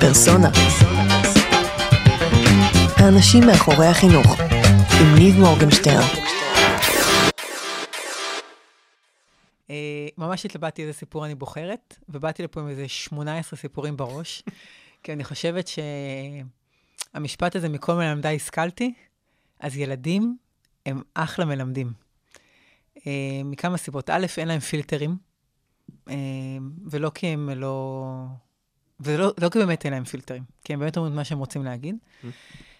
פרסונה. האנשים מאחורי החינוך, עם ניב מורגנשטרן. אה, ממש התלבטתי איזה סיפור אני בוחרת, ובאתי לפה עם איזה 18 סיפורים בראש, כי אני חושבת שהמשפט הזה, מכל מלמדיי השכלתי, אז ילדים הם אחלה מלמדים. אה, מכמה סיבות. א', אין להם פילטרים, אה, ולא כי הם לא... ולא לא כי באמת אין להם פילטרים, כי הם באמת אומרים את מה שהם רוצים להגיד.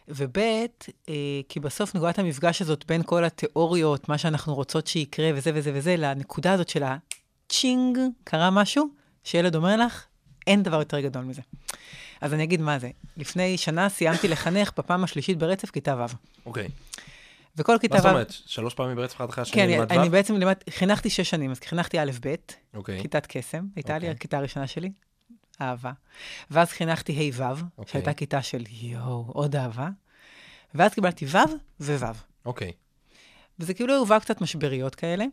וב', אה, כי בסוף נקודת המפגש הזאת בין כל התיאוריות, מה שאנחנו רוצות שיקרה וזה וזה וזה, לנקודה הזאת של הצ'ינג, קרה משהו, שילד אומר לך, אין דבר יותר גדול מזה. אז אני אגיד מה זה. לפני שנה סיימתי לחנך בפעם השלישית ברצף כיתה ו'. אוקיי. וכל כיתה מה ו'... זאת אומרת? שלוש פעמים ברצף אחד אחרי השני כן, אני? בעצם לימד, חינכתי שש שנים, אז חינכתי א'-ב', אוקיי. כיתת קסם, הייתה לי אוקיי. הכיתה הראשונה שלי, אהבה. ואז חינכתי ה'-ו', אוקיי. שהייתה כיתה של יואו, עוד אהבה. ואז קיבלתי ו' וו'. אוקיי. וזה כאילו היו קצת משבריות כאלה.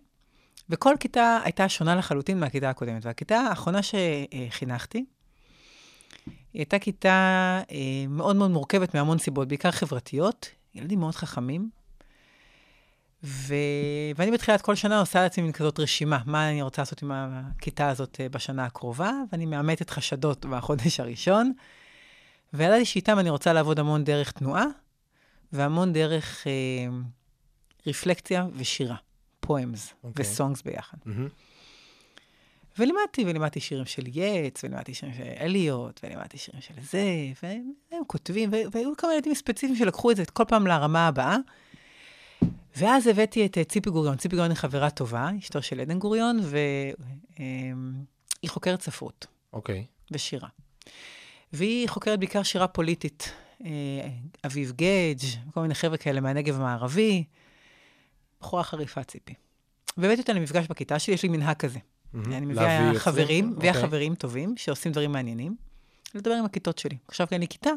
וכל כיתה הייתה שונה לחלוטין מהכיתה הקודמת. והכיתה האחרונה שחינכתי, היא הייתה כיתה אה, מאוד מאוד מורכבת מהמון סיבות, בעיקר חברתיות, ילדים מאוד חכמים. ו... ואני בתחילת כל שנה עושה לעצמי מין כזאת רשימה, מה אני רוצה לעשות עם הכיתה הזאת אה, בשנה הקרובה, ואני מאמתת חשדות בחודש הראשון. וידעתי שאיתם אני רוצה לעבוד המון דרך תנועה, והמון דרך אה, רפלקציה ושירה, פואמס אוקיי. וסונגס ביחד. מהמם. ולימדתי, ולימדתי שירים של יץ, ולימדתי שירים של אליוט, ולימדתי שירים של זה, והם הם כותבים, והיו כמה ילדים ספציפיים שלקחו את זה כל פעם לרמה הבאה. ואז הבאתי את אה, ציפי גוריון. ציפי גוריון היא חברה טובה, אשתו של עדן גוריון, והיא חוקרת ספרות אוקיי. ושירה. והיא חוקרת בעיקר שירה פוליטית. אה, אביב גדג', כל מיני חבר'ה כאלה מהנגב המערבי. בחורה חריפה ציפי. והבאתי אותה למפגש בכיתה שלי, יש לי מנהג כזה. מהמם. אני מביאה? חברים, מביאה אוקיי. חברים טובים שעושים דברים מעניינים, לדבר עם הכיתות שלי. עכשיו כי אני כיתה,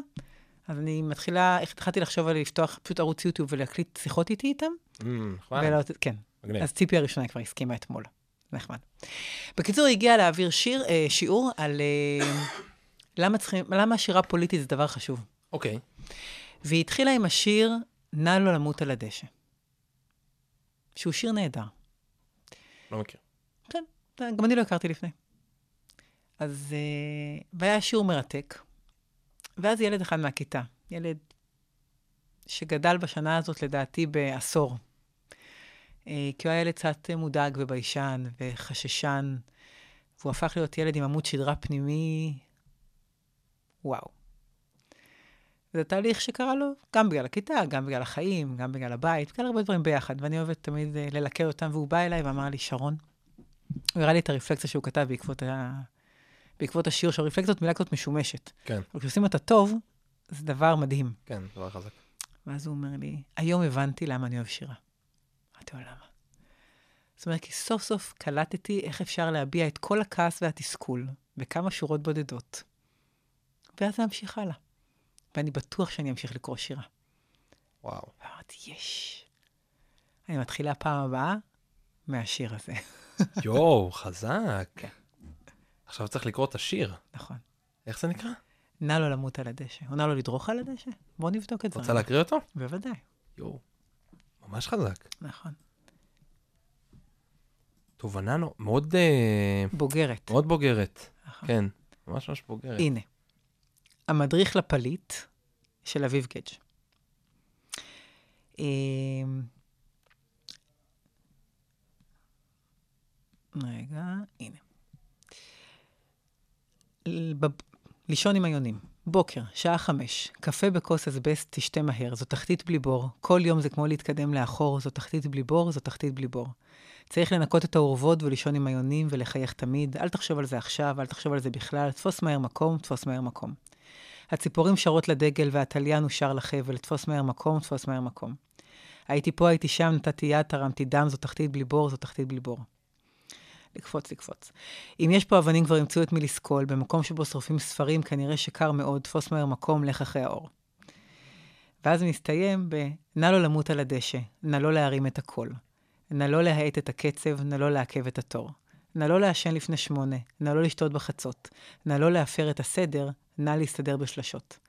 אז אני מתחילה, איך התחלתי לחשוב על לפתוח פשוט ערוץ יוטיוב ולהקליט שיחות איתי איתם. ולא- כן, מגניב. אז ציפי הראשונה כבר הסכימה אתמול. נחמד. בקיצור, היא הגיעה להעביר שיר, אה, שיעור על אה, למה, צריכים, למה שירה פוליטית זה דבר חשוב. אוקיי. והיא התחילה עם השיר "נא לא למות על הדשא", שהוא שיר נהדר. לא מכיר. כן, גם אני לא הכרתי לפני. אז, uh, והיה שיעור מרתק. ואז ילד אחד מהכיתה, ילד שגדל בשנה הזאת לדעתי בעשור, uh, כי הוא היה ילד קצת מודאג וביישן וחששן, והוא הפך להיות ילד עם עמוד שדרה פנימי, וואו. זה תהליך שקרה לו גם בגלל הכיתה, גם בגלל החיים, גם בגלל הבית, בגלל הרבה דברים ביחד, ואני אוהבת תמיד uh, ללקט אותם, והוא בא אליי ואמר לי, שרון, הוא הראה לי את הרפלקציה שהוא כתב בעקבות. בעקבות השיר שלו. רפלקציות מילה כזאת משומשת. כן, אבל כשעושים אותה טוב, זה דבר מדהים. כן, דבר חזק. ואז הוא אומר לי, היום הבנתי למה אני אוהב שירה. אמרתי לו, למה? זאת אומרת, כי סוף סוף קלטתי איך אפשר להביע את כל הכעס והתסכול בכמה שורות בודדות. ואז זה ממשיך הלאה. ואני בטוח שאני אמשיך לקרוא שירה. וואו. ואמרתי, יש. אני מתחילה פעם הבאה מהשיר הזה. יואו, חזק. כן. עכשיו צריך לקרוא את השיר. נכון. איך זה נקרא? נא לו למות על הדשא. או נא לו לדרוך על הדשא? בואו נבדוק את זה. רוצה להקריא אותו? בוודאי, יואו. ממש חזק. נכון. תובנה מאוד, אה, בוגרת. מאוד בוגרת. נכון. כן, ממש ממש בוגרת. הנה, המדריך לפליט של אביב גדג'. אמ, רגע, הנה. לישון עם היונים. בוקר, שעה חמש, קפה בכוס אסבסט תשתה מהר, זו תחתית בלי בור. כל יום זה כמו להתקדם לאחור, זו תחתית בלי בור, זו תחתית בלי בור. צריך לנקות את האורוות ולישון עם היונים ולחייך תמיד. אל תחשוב על זה עכשיו, אל תחשוב על זה בכלל. תפוס מהר מקום, תפוס מהר מקום. הציפורים שרות לדגל והתליין הוא שר לחבל. תפוס מהר מקום, תפוס מהר מקום. הייתי פה, הייתי שם, נתתי יד, תרמתי דם, זו תחתית בלי בור, זו תחתית בלי בור. לקפוץ, לקפוץ. אם יש פה אבנים, כבר ימצאו את מי לסקול. במקום שבו שורפים ספרים, כנראה שקר מאוד, תפוס מהר מקום, לך אחרי האור. ואז מסתיים ב... נא לא למות על הדשא, נא לא להרים את הקול. נא לא להאט את הקצב, נא לא לעכב את התור. נא לא לעשן לפני שמונה, נא לא לשתות בחצות, נא לא להפר את הסדר, נא להסתדר בשלשות.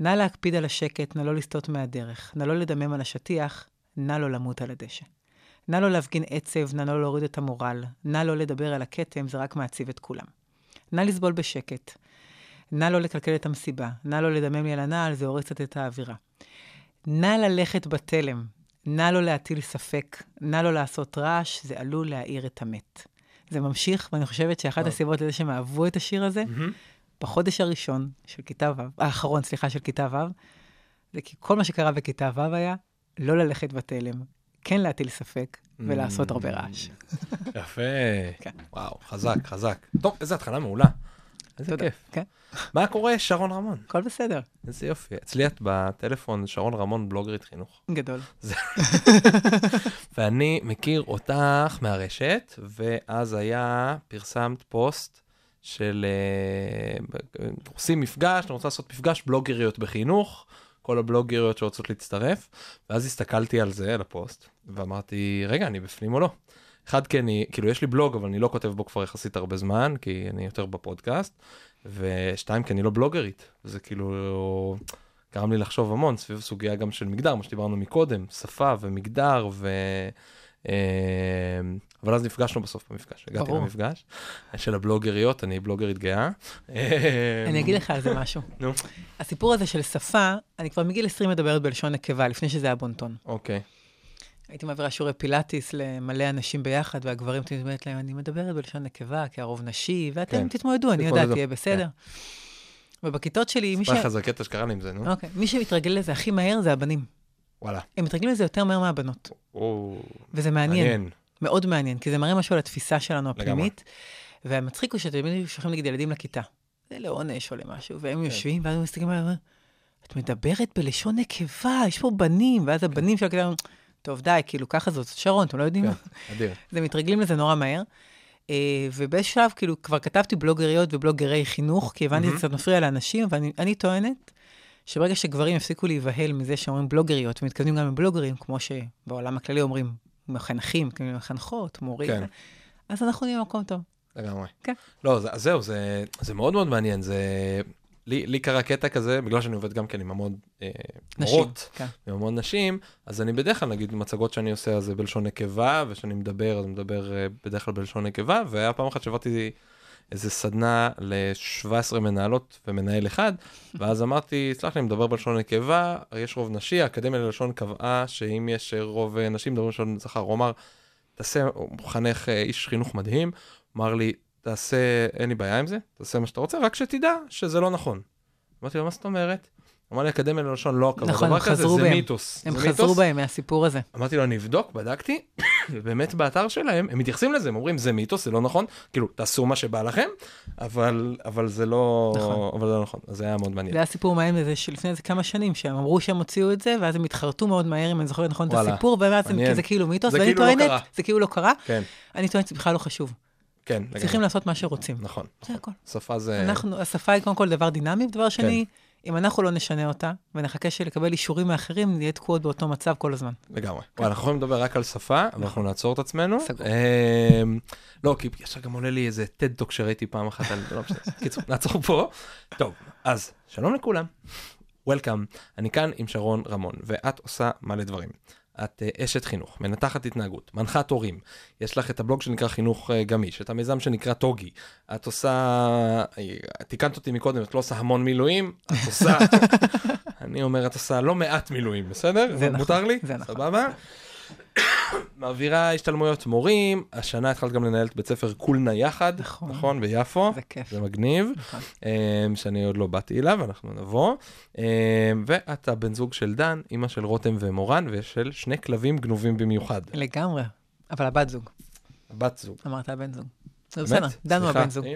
נא להקפיד על השקט, נא לא לסטות מהדרך, נא לא לדמם על השטיח, נא לא למות על הדשא. נא לא להפגין עצב, נא לא להוריד את המורל, נא לא לדבר על הכתם, זה רק מעציב את כולם. נא לסבול בשקט, נא לא לקלקל את המסיבה, נא לא לדמם לי על הנעל, זה הורס קצת את האווירה. נא ללכת בתלם, נא לא להטיל ספק, נא לא לעשות רעש, זה עלול להעיר את המת. זה ממשיך, ואני חושבת שאחת טוב. הסיבות לזה שהם אהבו את השיר הזה, מהמם. בחודש הראשון של כיתה ו', האחרון, סליחה, של כיתה ו', זה כי כל מה שקרה בכיתה ו' היה לא ללכת בתלם, כן להטיל ספק ולעשות הרבה רעש. יפה. כן. וואו, חזק, חזק. טוב, איזה התחלה מעולה. איזה. כיף. כן, מה קורה, שרון רמון? הכל בסדר, איזה יופי. אצלי את בטלפון, שרון רמון, בלוגרית חינוך. גדול. ואני מכיר אותך מהרשת, ואז היה, פרסמת פוסט של אה, עושים מפגש, אני רוצה לעשות מפגש בלוגריות בחינוך, כל הבלוגריות שרוצות להצטרף, ואז הסתכלתי על זה, על הפוסט, ואמרתי, רגע, אני בפנים או לא? אחד, כי אני, כאילו, יש לי בלוג, אבל אני לא כותב בו כבר יחסית הרבה זמן, כי אני יותר בפודקאסט, ושתיים, כי אני לא בלוגרית, זה כאילו... גרם לי לחשוב המון סביב סוגיה גם של מגדר, מה שדיברנו מקודם, שפה ומגדר, ו... אבל אז נפגשנו בסוף במפגש, הגעתי ברור. למפגש של הבלוגריות, אני בלוגרית גאה. אה, אני אגיד לך על זה משהו. נו. הסיפור הזה של שפה, אני כבר מגיל 20 מדברת בלשון נקבה, לפני שזה היה בונטון. אוקיי, הייתי מעבירה שיעורי פילאטיס למלא אנשים ביחד, והגברים תמיד אומרת להם, אני מדברת בלשון נקבה, כי הרוב נשי, ואתם כן. תתמודדו, אני יודעת, יהיה כן. בסדר. ובכיתות שלי, מי ש... אספר לך איזה קטע שקרה לי עם זה, נו. אוקיי, מי שמתרגל לזה הכי מהר זה הבנים. וואלה. הם מתרגלים לזה יותר מהר מהבנות, או, וזה מעניין, מעניין. מאוד מעניין, כי זה מראה משהו על התפיסה שלנו הפנימית, והמצחיק הוא שתמיד שולחים נגיד ילדים לכיתה, זה לעונש או למשהו, והם יושבים, ואז הם מסתכלים עליהם, את מדברת בלשון נקבה, יש פה בנים, ואז הבנים של הכיתה אומרים, טוב, די, כאילו, ככה זאת, שרון, אתם לא יודעים מה? כן, אדיר. זה מתרגלים לזה נורא מהר. אה, ובאיזשהו שלב, כאילו, כבר כתבתי בלוגריות ובלוגרי חינוך, כי הבנתי שזה קצת מפריע לאנשים, ואני אני טוענת שברגע שגברים יפסיקו להיבהל מזה שאומרים בלוגריות, ומתכוונים גם לבלוגרים, כמו שבעולם הכללי אומרים מחנכים, כאילו מחנכות, מורים, כן. אז אנחנו נהיה במקום טוב. לגמרי. כן. לא, זה- אז זהו, זה, זה מאוד מאוד מעניין. זה... לי, לי קרה קטע כזה, בגלל שאני עובד גם כן עם המון אה, נשים. מורות כן. עם המון נשים, אז אני בדרך כלל, נגיד, מצגות שאני עושה, אז זה בלשון נקבה, וכשאני מדבר, אז מדבר אה, בדרך כלל בלשון נקבה, והיה פעם אחת שעברתי איזה סדנה ל-17 מנהלות ומנהל אחד, ואז אמרתי, סלח לי, מדבר בלשון נקבה, יש רוב נשי, האקדמיה ללשון קבעה שאם יש רוב נשים, מדברים בלשון זכר. הוא אמר, תעשה, הוא מחנך אה, איש חינוך מדהים, אמר לי, תעשה, אין לי בעיה עם זה, תעשה מה שאתה רוצה, רק שתדע שזה לא נכון. אמרתי לו, מה זאת אומרת? אמר לי, אקדמיה ללשון לא קבעה נכון, דבר הם כזה, חזרו זה בהם. מיתוס. הם זה חזרו מיתוס. בהם מהסיפור הזה. אמרתי לו, אני אבדוק, בדקתי, ובאמת באתר שלהם, הם מתייחסים לזה, הם אומרים, זה מיתוס, זה לא נכון, כאילו, תעשו מה שבא לכם, אבל, אבל זה לא, נכון. אבל זה לא נכון, אז זה היה מאוד מעניין. זה היה סיפור מעניין בזה שלפני איזה כמה שנים, שהם אמרו שהם הוציאו את זה, ואז הם התחרטו מאוד מהר, אם אני זוכרת נכון את וואלה, הסיפור, ואז. זה כאילו מיתוס, זה ואני כאילו לא טוענת, קרה. זה כאילו לא קרה, כן, אני טוענת שזה בכלל לא חשוב. כן, לגמרי. צריכים לעשות מה שרוצים. נכון, זה הכל. שפה זה, אנחנו, השפה היא קודם כל דבר דינמי, ודבר כן. אם אנחנו לא נשנה אותה, ונחכה שלקבל אישורים מאחרים, נהיה תקועות באותו מצב כל הזמן. לגמרי. וואי, אנחנו יכולים לדבר רק על שפה, אבל אנחנו נעצור את עצמנו. סגור. אמ, לא, כי ישר גם עולה לי איזה TED Talk שראיתי פעם אחת על... לא משנה. קיצור, נעצור פה. טוב, אז שלום לכולם. Welcome. אני כאן עם שרון רמון, ואת עושה מלא דברים. את אה, אשת חינוך, מנתחת התנהגות, מנחת הורים. יש לך את הבלוג שנקרא חינוך אה, גמיש, את המיזם שנקרא טוגי. את עושה... אה, תיקנת אותי מקודם, את לא עושה המון מילואים, את עושה... אני אומר, את עושה לא מעט מילואים, בסדר? זה נכון, מותר לי? זה נכון. סבבה? מעבירה השתלמויות מורים, השנה התחלת גם לנהל את בית ספר קולנה יחד, נכון. נכון, ביפו, זה כיף. זה מגניב, נכון. אמ, שאני עוד לא באתי אליו, אנחנו נבוא. אמ, ואת הבן זוג של דן, אימא של רותם ומורן, ושל שני כלבים גנובים במיוחד. לגמרי. אבל הבת זוג, בת זוג. אמרת הבן זוג. זה? בסדר, דנו סליחה, הבן זוג.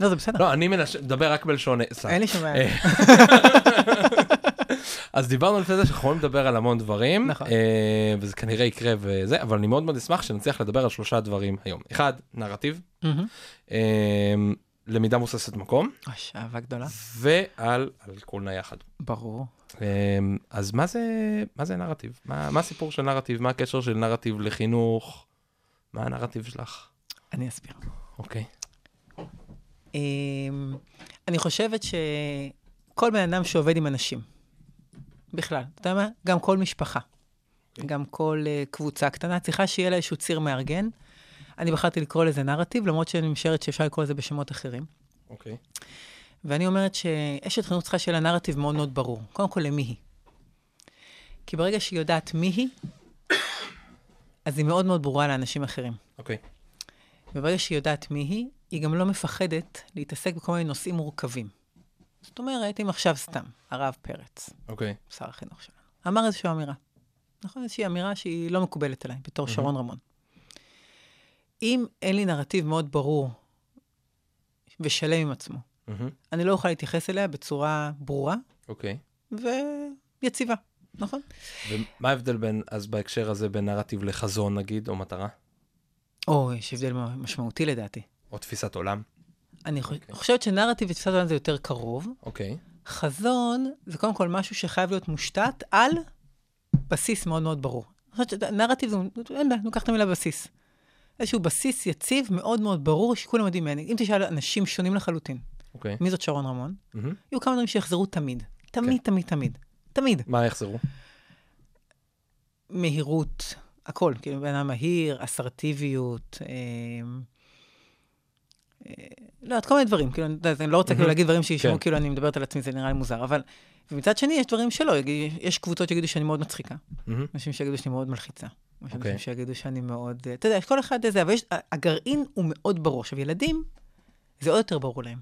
לא, זה בסדר. לא, אני מדבר רק בלשון... סתם. אין לי שום בעיה. אז דיברנו לפני זה שאנחנו יכולים לדבר על המון דברים, נכון. אה, וזה כנראה יקרה וזה, אבל אני מאוד מאוד אשמח שנצליח לדבר על שלושה דברים היום. אחד, נרטיב. אה, למידה מבוססת מקום, אוש, אהבה גדולה. ועל על קולנה יחד. ברור. אה, אז מה זה, מה זה נרטיב? מה, מה הסיפור של נרטיב? מה הקשר של נרטיב לחינוך? מה הנרטיב שלך? אני אסביר. אוקיי. אמ, אני חושבת שכל בן אדם שעובד עם אנשים, בכלל, אתה יודע מה? גם כל משפחה, גם כל uh, קבוצה קטנה, צריכה שיהיה לה איזשהו ציר מארגן. אני בחרתי לקרוא לזה נרטיב, למרות שאני משערת שאפשר לקרוא לזה בשמות אחרים. אוקיי. ואני אומרת שאשת חינוך צריכה שיהיה לה נרטיב מאוד מאוד ברור. קודם כל, למי היא. כי ברגע שהיא יודעת מי היא, אז היא מאוד מאוד ברורה לאנשים אחרים. אוקיי. וברגע שהיא יודעת מי היא, היא גם לא מפחדת להתעסק בכל מיני נושאים מורכבים. זאת אומרת, אם עכשיו סתם, הרב פרץ, אוקיי. שר החינוך שלנו, אמר איזושהי אמירה. נכון? איזושהי אמירה שהיא לא מקובלת עליי, בתור מהמם. שרון רמון. אם אין לי נרטיב מאוד ברור ושלם עם עצמו, מהמם. אני לא אוכל להתייחס אליה בצורה ברורה אוקיי. ויציבה, נכון? ומה ההבדל בין, אז בהקשר הזה, בין נרטיב לחזון, נגיד, או מטרה? או, יש הבדל משמעותי לדעתי. או תפיסת עולם? אני אוקיי. חושבת שנרטיב ותפיסת עולם זה יותר קרוב. אוקיי. חזון זה קודם כל משהו שחייב להיות מושתת על בסיס מאוד מאוד ברור. אני חושבת שנרטיב זה, אין בעיה, ניקח את המילה בסיס. איזשהו בסיס יציב, מאוד מאוד ברור, שכולם יודעים ממני. אם תשאל אנשים שונים לחלוטין, אוקיי. מי זאת שרון רמון? מהמם. יהיו כמה דברים שיחזרו תמיד. תמיד, תמיד, תמיד. תמיד. מה יחזרו? מהירות, הכל, כאילו, בן אדם מהיר, אסרטיביות, אה, לא יודעת, כל מיני דברים, כאילו, אני לא רוצה כאילו. להגיד דברים שישמעו כן. כאילו אני מדברת על עצמי, זה נראה לי מוזר, אבל, ומצד שני, יש דברים שלא, יש קבוצות שיגידו שאני מאוד מצחיקה. אנשים שיגידו שאני מאוד מלחיצה, יש אוקיי. אנשים שיגידו שאני מאוד, אתה יודע, יש כל אחד איזה, אבל הגרעין הוא מאוד ברור. עכשיו, ילדים, זה עוד יותר ברור להם.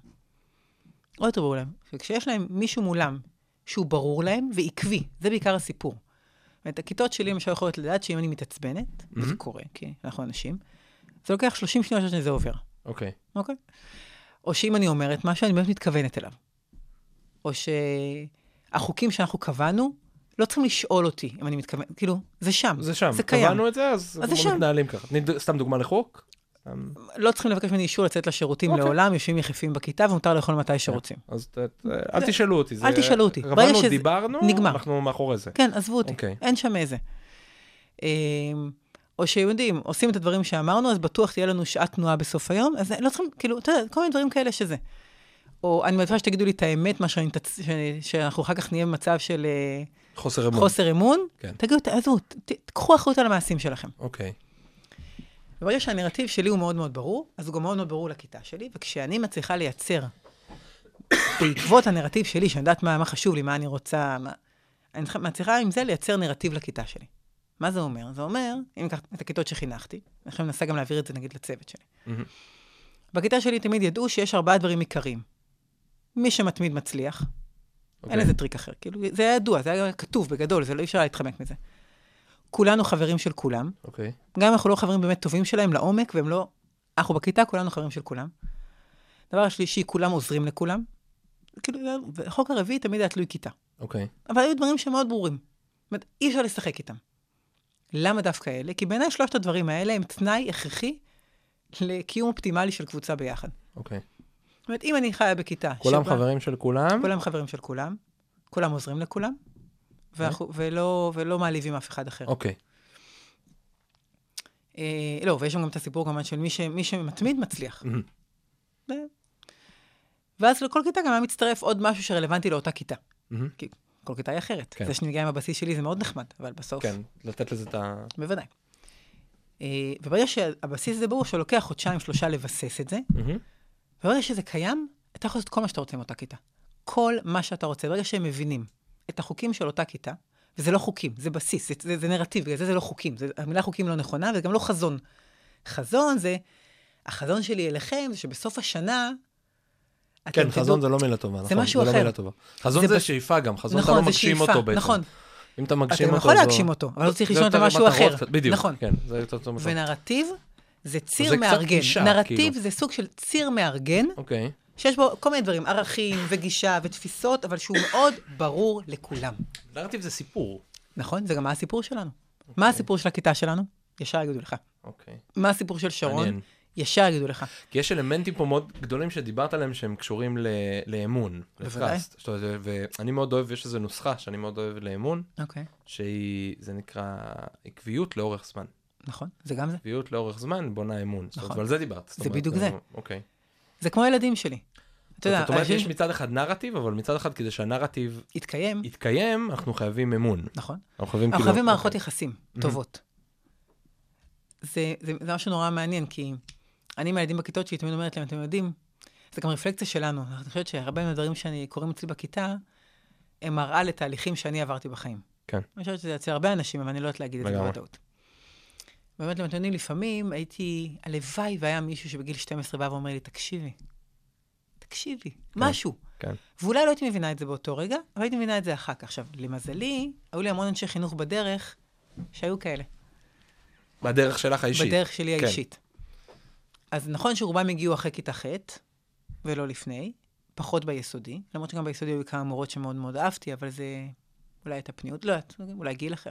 עוד יותר ברור להם. וכשיש להם מישהו מולם שהוא ברור להם ועקבי, זה בעיקר הסיפור. אומרת, הכיתות שלי למשל יכולות לדעת שאם אני מתעצבנת, מהמם. קורה, כי אנחנו אנשים, זה לוקח 30 שניות עד שזה עובר, אוקיי. אוקיי? או שאם אני אומרת משהו, אני באמת מתכוונת אליו. או שהחוקים שאנחנו קבענו, לא צריכים לשאול אותי אם אני מתכוון, כאילו, זה שם. זה שם. זה קיים. קבענו את זה, אז אז זה אנחנו. מתנהלים ככה. תני ד- סתם דוגמה לחוק? סתם- לא צריכים לבקש ממני אישור לצאת לשירותים אוקיי. לעולם, יושבים יחפים בכיתה ומותר לאכול מתי שרוצים. אז ת- אל תשאלו אותי. זה- אל תשאלו אותי. שזה- דיברנו, נגמר. אנחנו מאחורי זה. כן, עזבו אותי, אוקיי. אין שם איזה. או שיודעים, עושים את הדברים שאמרנו, אז בטוח תהיה לנו שעת תנועה בסוף היום, אז לא צריכים, כאילו, אתה יודע, כל מיני דברים כאלה שזה. או אני מעדיפה שתגידו לי את האמת, מה שאני, תצ- ש- שאנחנו אחר כך נהיה במצב של אה, חוסר אמון. חוסר אמון. כן. תגידו, תעזבו, ת- תקחו אחריות על המעשים שלכם. אוקיי. וברגע שהנרטיב שלי הוא מאוד מאוד ברור, אז הוא גם מאוד מאוד ברור לכיתה שלי, וכשאני מצליחה לייצר, בעקבות הנרטיב שלי, שאני יודעת מה, מה חשוב לי, מה אני רוצה, מה... אני מצליחה עם זה לייצר נרטיב לכיתה שלי. מה זה אומר? זה אומר, אם ניקח את הכיתות שחינכתי, אני מנסה גם להעביר את זה נגיד לצוות שלי. מהמם. בכיתה שלי תמיד ידעו שיש ארבעה דברים עיקריים. מי שמתמיד מצליח, אין אוקיי. לזה טריק אחר. כאילו, זה היה ידוע, זה היה כתוב בגדול, זה לא אפשר להתחמק מזה. כולנו חברים של כולם, אוקיי. גם אם אנחנו לא חברים באמת טובים שלהם לעומק, והם לא... אנחנו בכיתה, כולנו חברים של כולם. דבר שלישי, כולם עוזרים לכולם. כאילו, החוק הרביעי תמיד היה תלוי כיתה. אוקיי. אבל היו דברים שמאוד ברורים. זאת אומרת, אי אפשר לשחק איתם. למה דווקא אלה? כי בעיניי שלושת הדברים האלה הם תנאי הכרחי לקיום אופטימלי של קבוצה ביחד. אוקיי. זאת אומרת, אם אני חיה בכיתה... כולם שבה- חברים של כולם? כולם חברים של כולם, כולם עוזרים לכולם, ואנחנו, ולא, ולא מעליבים אף אחד אחר. אוקיי. אה, לא, ויש שם גם את הסיפור כמובן של מי, ש, מי שמתמיד מצליח. מהמם. ו- ואז לכל כיתה גם היה מצטרף עוד משהו שרלוונטי לאותה כיתה. מהמם. כי כל כיתה היא אחרת. כן. זה שאני מגיעה עם הבסיס שלי זה מאוד נחמד, אבל בסוף, כן, לתת לזה את ה... בוודאי. אה, וברגע שהבסיס הזה ברור, שלוקח חודשיים, שלושה לבסס את זה, מהמם. וברגע שזה קיים, אתה יכול לעשות כל מה שאתה רוצה עם אותה כיתה. כל מה שאתה רוצה. ברגע שהם מבינים את החוקים של אותה כיתה, וזה לא חוקים, זה בסיס, זה, זה, זה נרטיב, בגלל זה זה לא חוקים. זה, המילה חוקים לא נכונה, וזה גם לא חזון. חזון זה, החזון שלי אליכם זה שבסוף השנה, כן, חזון זה לא מילה טובה, נכון? משהו זה אחר. לא מילה טובה. חזון זה זה שאיפה גם, חזון אתה נכון, לא זה מגשים שאיפה, אותו בעצם. נכון. אם אתה אתה מגשים אותו, יכול זו- להגשים אותו, אבל לא צריך זה לשנות למשהו מטרות אחר. בדיוק, נכון. כן, זה יותר טוב. ונרטיב זה ציר זה מארגן. גישה, נרטיב כאילו. זה סוג של ציר מארגן, אוקיי. שיש בו כל מיני דברים, ערכים וגישה ותפיסות, אבל שהוא מאוד ברור לכולם. נרטיב זה סיפור. נכון? זה גם מה הסיפור שלנו. מה הסיפור של הכיתה שלנו? ישר יגידו לך. אוקיי. מה הסיפור של שרון? מעניין. ישר יגידו לך. כי יש אלמנטים פה מאוד גדולים שדיברת עליהם שהם קשורים ל- לאמון, בוודאי. זאת ואני מאוד אוהב, יש איזו נוסחה שאני מאוד אוהב לאמון, אוקיי. שהיא, זה נקרא עקביות לאורך זמן. נכון, זה גם זה. עקביות לאורך זמן בונה אמון. זאת אומרת, נכון. ועל זה דיברת. זאת זה אומרת, בדיוק זה. אוקיי. זה כמו הילדים שלי. אתה יודע, זאת אומרת, יש מצד אחד נרטיב, אבל מצד אחד, כדי שהנרטיב יתקיים, יתקיים, אנחנו חייבים אמון. נכון. אנחנו חייבים אנחנו כאילו... חייבים מערכות אוקיי. יחסים טובות. זה משהו נורא מעניין, כי אני עם הילדים בכיתות שלי תמיד אומרת להם, אתם יודעים, זה גם רפלקציה שלנו. אני חושבת שהרבה מהדברים שאני קוראים אצלי בכיתה, הם מראה לתהליכים שאני עברתי בחיים. כן. אני חושבת שזה אצל הרבה אנשים, אבל אני לא יודעת להגיד את זה. בוודאות. באמת, אתם יודעים, לפעמים הייתי, הלוואי והיה מישהו שבגיל 12 בא ואומר לי, תקשיבי, תקשיבי, משהו. כן. ואולי לא הייתי מבינה את זה באותו רגע, אבל הייתי מבינה את זה אחר כך. עכשיו, למזלי, היו לי המון אנשי חינוך בדרך שהיו כאלה. בדרך שלך האישית. בדרך שלי כן. אז נכון שרובם הגיעו אחרי כיתה ח' ולא לפני, פחות ביסודי, למרות שגם ביסודי היו כמה מורות שמאוד מאוד אהבתי, אבל זה אולי הייתה פניות, לא יודעת, אולי גיל אחר.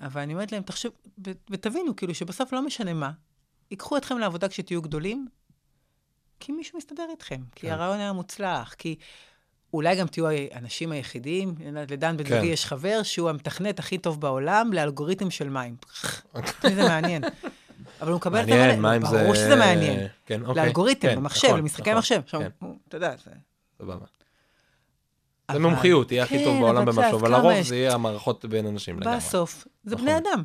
אבל אני אומרת להם, תחשב, ו- ותבינו, כאילו, שבסוף לא משנה מה, ייקחו אתכם לעבודה כשתהיו גדולים, כי מישהו מסתדר איתכם, כי כן. הרעיון היה מוצלח, כי אולי גם תהיו האנשים היחידים, לדן בן כן. זוגי יש חבר שהוא המתכנת הכי טוב בעולם לאלגוריתם של מים. אותי זה מעניין. אבל הוא מקבל את מעניין, מה אם זה... ברור שזה מעניין. כן, אוקיי. לאלגוריתם, כן, במחשב, נכון, למשחקי נכון, מחשב. עכשיו, כן, אתה יודע, זה... סבבה. זה מומחיות, תהיה הכי טוב כן, בעולם במשהו, אבל לרוב זה יהיה המערכות בין אנשים לגמרי. בסוף, זה נכון. בני אדם.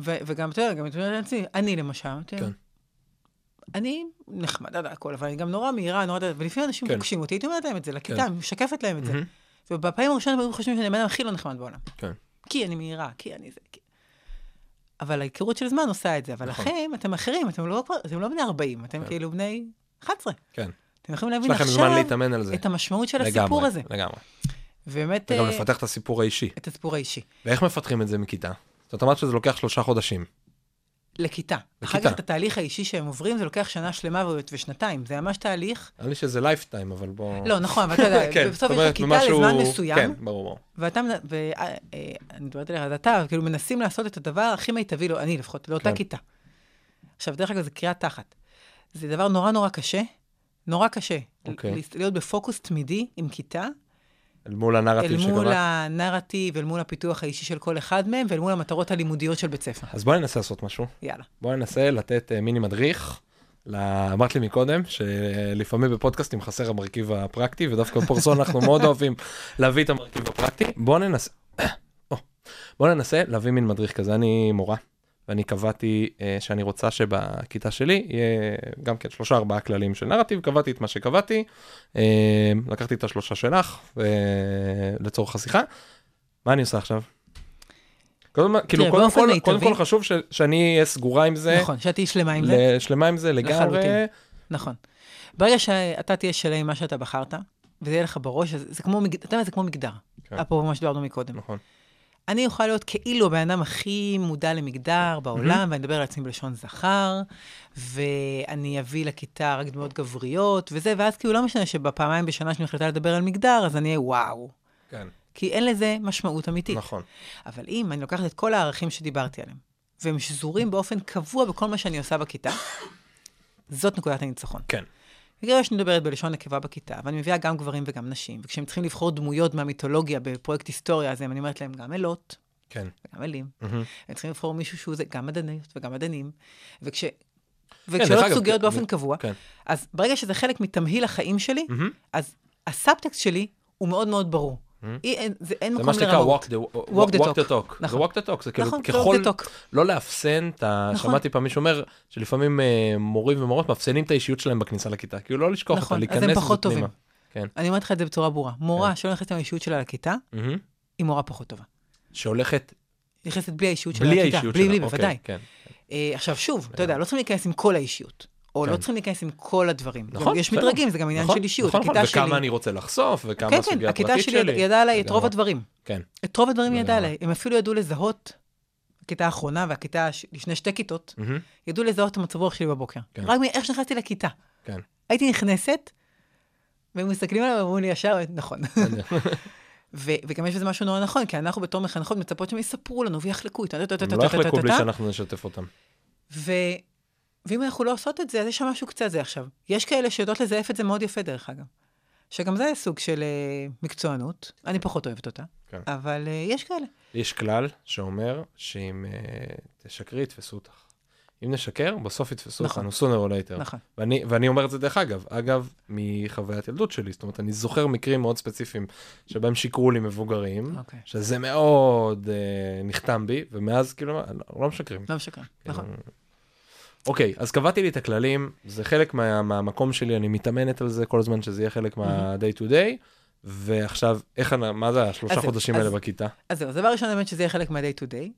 ו- וגם, אתה יודע, גם אתה יודע לעצמי, אני למשל, כן. אני נחמד על הכל, אבל אני גם נורא מהירה, נורא... ולפעמים אנשים כן. פוגשים אותי, הייתי אומרת להם את זה לכיתה, כן. משקפת להם את זה. ובפעמים הראשונות הם חושבים שאני הבן אדם הכי לא נחמד בעולם. כן. כי אני מהירה, כי אני זה, כי... אבל ההיכרות של זמן עושה את זה. אבל נכון. לכם, אתם אחרים, אתם לא, אתם לא בני 40, אתם כן. כאילו בני 11. כן. אתם יכולים להבין לכם זמן עכשיו להתאמן על זה. את המשמעות של לגמרי, הסיפור הזה. לגמרי. ובאמת, וגם אה, לפתח את הסיפור האישי. את הסיפור האישי. ואיך מפתחים את זה מכיתה? זאת אומרת שזה לוקח שלושה חודשים. לכיתה. אחר לכיתה. כך את התהליך האישי שהם עוברים, זה לוקח שנה שלמה ושנתיים. זה ממש תהליך. נראה לי שזה lifetime, אבל בוא... לא, נכון, אבל אתה יודע, כן, בסוף יש לך אומרת, כיתה לזמן מסוים, כן, ברור. ואתה, ואני מדברת עליך, אז אתה, כאילו, מנסים לעשות את הדבר הכי מיטבי, לו, אני לפחות, לאותה כן. כיתה. עכשיו, דרך אגב, זה קריעת תחת. זה דבר נורא נורא קשה, נורא קשה. אוקיי. ל- להיות בפוקוס תמידי עם כיתה, אל מול הנרטיב אל מול שקבעת. הנרטיב, אל מול הפיתוח האישי של כל אחד מהם, ואל מול המטרות הלימודיות של בית ספר. אז בואי ננסה לעשות משהו. יאללה. בואי ננסה לתת אה, מיני מדריך. אמרת לי מקודם שלפעמים בפודקאסטים חסר המרכיב הפרקטי ודווקא בפורסון אנחנו מאוד אוהבים להביא את המרכיב הפרקטי. בוא ננסה, או, בוא ננסה להביא מין מדריך כזה. אני מורה ואני קבעתי אה, שאני רוצה שבכיתה שלי יהיה גם כן שלושה ארבעה כללים של נרטיב, קבעתי את מה שקבעתי, אה, לקחתי את השלושה שלך אה, לצורך השיחה. מה אני עושה עכשיו? קודם, כאילו, קודם כל, קודם כל חשוב ש, שאני אהיה סגורה עם זה, נכון, שאת תהיי שלמה עם זה. שלמה עם זה לגמרי. נכון. ברגע שאתה תהיה שלם עם מה שאתה בחרת, וזה יהיה לך בראש, אז זה כמו, אתה יודע זה כמו מגדר. כן. אפרופו מה שדיברנו מקודם. נכון. אני אוכל להיות כאילו הבן אדם הכי מודע למגדר בעולם, ואני אדבר על עצמי בלשון זכר, ואני אביא לכיתה רק דמויות גבריות, וזה, ואז כאילו לא משנה שבפעמיים בשנה שאני מחליטה לדבר על מגדר, אז אני אהיה וואו. כן, כי אין לזה משמעות אמיתית. נכון. אבל אם אני לוקחת את כל הערכים שדיברתי עליהם, והם שזורים באופן קבוע בכל מה שאני עושה בכיתה, זאת נקודת הניצחון. כן. בגלל שאני מדברת בלשון נקבה בכיתה, ואני מביאה גם גברים וגם נשים, וכשהם צריכים לבחור דמויות מהמיתולוגיה בפרויקט היסטוריה, אז אני אומרת להם גם אלות כן. וגם אלים. מהמם. הם צריכים לבחור מישהו שהוא זה, גם מדעניות וגם מדענים. וכש... וכשעולות אגב, סוגיות כן, באופן זה- קבוע, כן. אז ברגע שזה חלק מתמהיל החיים שלי, מהמם. אז הסאבטקסט שלי הוא מאוד מאוד ברור. מהמם. אי- אין- זה- אין זה מקום מה שנקרא לרמות. walk the Walk the walk talk. the talk. זה נכון. walk the talk, זה כאילו נכון, זה ככל. לא לאפסן. נכון. שמעתי פעם מישהו אומר שלפעמים אה, מורים ומורות מאפסנים את האישיות שלהם בכניסה לכיתה, כאילו לא לשכוח אותה, נכון, אז להיכנס הם לזה פחות טובים. פנימה. כן. אני אומרת לך את זה בצורה ברורה. מורה כן. שלא נכנסת עם האישיות שלה לכיתה. היא מורה פחות טובה. שהולכת נכנסת בלי האישיות שלה בלי לכיתה. האישיות בלי, שלה. בלי, אוקיי, בוודאי. כן. אה, עכשיו, שוב, אתה יודע, לא צריכים להיכנס עם כל האישיות. או לא כן. צריכים להיכנס עם כל הדברים. נכון, יש בסדר. מדרגים, זה גם עניין נכון, של אישיות. נכון, נכון, הכיתה שלי... וכמה אני רוצה לחשוף, וכמה כן, כן, הסוגיה הכיתה הפרטית שלי שלי. ידעה עליי את רוב. הדברים. כן. את רוב הדברים היא ידעה. עליי. הם אפילו ידעו לזהות, הכיתה האחרונה והכיתה, לפני שתי כיתות. ידעו לזהות את המצב רוח שלי בבוקר. כן. רק מאיך שנכנסתי לכיתה. כן. הייתי נכנסת, והם מסתכלים עליי ואומרים לי ישר, נכון. ו- וגם יש בזה משהו נורא נכון, כי אנחנו בתור מחנכות מצפות שהם יספרו לנו ויחלקו איתנו. הם לא יחלקו בלי שאנחנו נשתף אותם. ואם אנחנו לא עושות את זה, אז יש שם משהו קצת זה עכשיו. יש כאלה שיודעות לזייף את זה מאוד יפה, דרך אגב. שגם זה סוג של אה, מקצוענות. אני פחות אוהבת אותה, כן. אבל אה, יש כאלה. יש כלל שאומר שאם אה, תשקרי, יתפסו אותך. אם נשקר, בסוף יתפסו נכון. אותנו, sooner or later. נכון. ואני, ואני אומר את זה דרך אגב, אגב, מחוויית ילדות שלי, זאת אומרת, אני זוכר מקרים מאוד ספציפיים שבהם שיקרו לי מבוגרים, אוקיי. שזה מאוד אה, נחתם בי, ומאז כאילו, אנחנו לא משקרים. לא משקר, נכון. כאילו, אוקיי, אז קבעתי לי את הכללים, זה חלק מה, מהמקום שלי, אני מתאמנת על זה כל הזמן שזה יהיה חלק מה-day to day, ועכשיו, איך, אני- מה זה השלושה חודשים האלה בכיתה? אז זהו, אז דבר ראשון, באמת שזה יהיה חלק מה-day to day.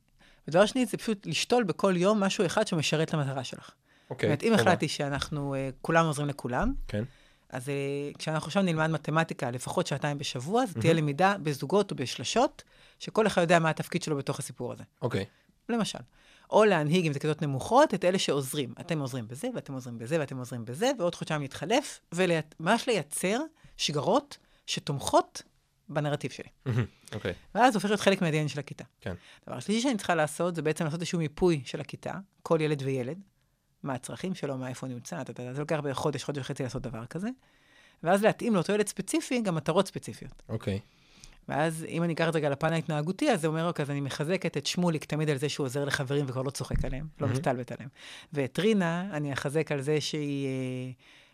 ודבר שני, זה פשוט לשתול בכל יום משהו אחד שמשרת את המטרה שלך. אוקיי. זאת אומרת, אם. החלטתי שאנחנו אה, כולם עוזרים לכולם, כן. אז אה, כשאנחנו עכשיו נלמד מתמטיקה לפחות שעתיים בשבוע, אז תהיה למידה בזוגות או בשלשות, שכל אחד יודע מה התפקיד שלו בתוך הסיפור הזה. אוקיי. למשל. או להנהיג, אם זה כיתות נמוכות, את אלה שעוזרים. אתם עוזרים בזה, ואתם עוזרים בזה, ואתם עוזרים בזה, ועוד חודשיים להתחלף, וממש לייצר שגרות שתומכות בנרטיב שלי. אוקיי. ואז זה הופך להיות חלק מה-DNA של הכיתה. כן. הדבר השלישי שאני צריכה לעשות, זה בעצם לעשות איזשהו מיפוי של הכיתה, כל ילד וילד, מה הצרכים שלו, מה איפה הוא נמצא, אתה יודע, זה לוקח בערך חודש, חודש וחצי לעשות דבר כזה. ואז להתאים לאותו ילד ספציפי גם מטרות ספציפיות. אוקיי. ואז אם אני אקח את זה רגע לפן ההתנהגותי, אז זה אומר, אוקיי, אז אני מחזקת את שמוליק תמיד על זה שהוא עוזר לחברים וכבר לא צוחק עליהם, לא. מסתלבט עליהם. ואת רינה, אני אחזק על זה שהיא אה,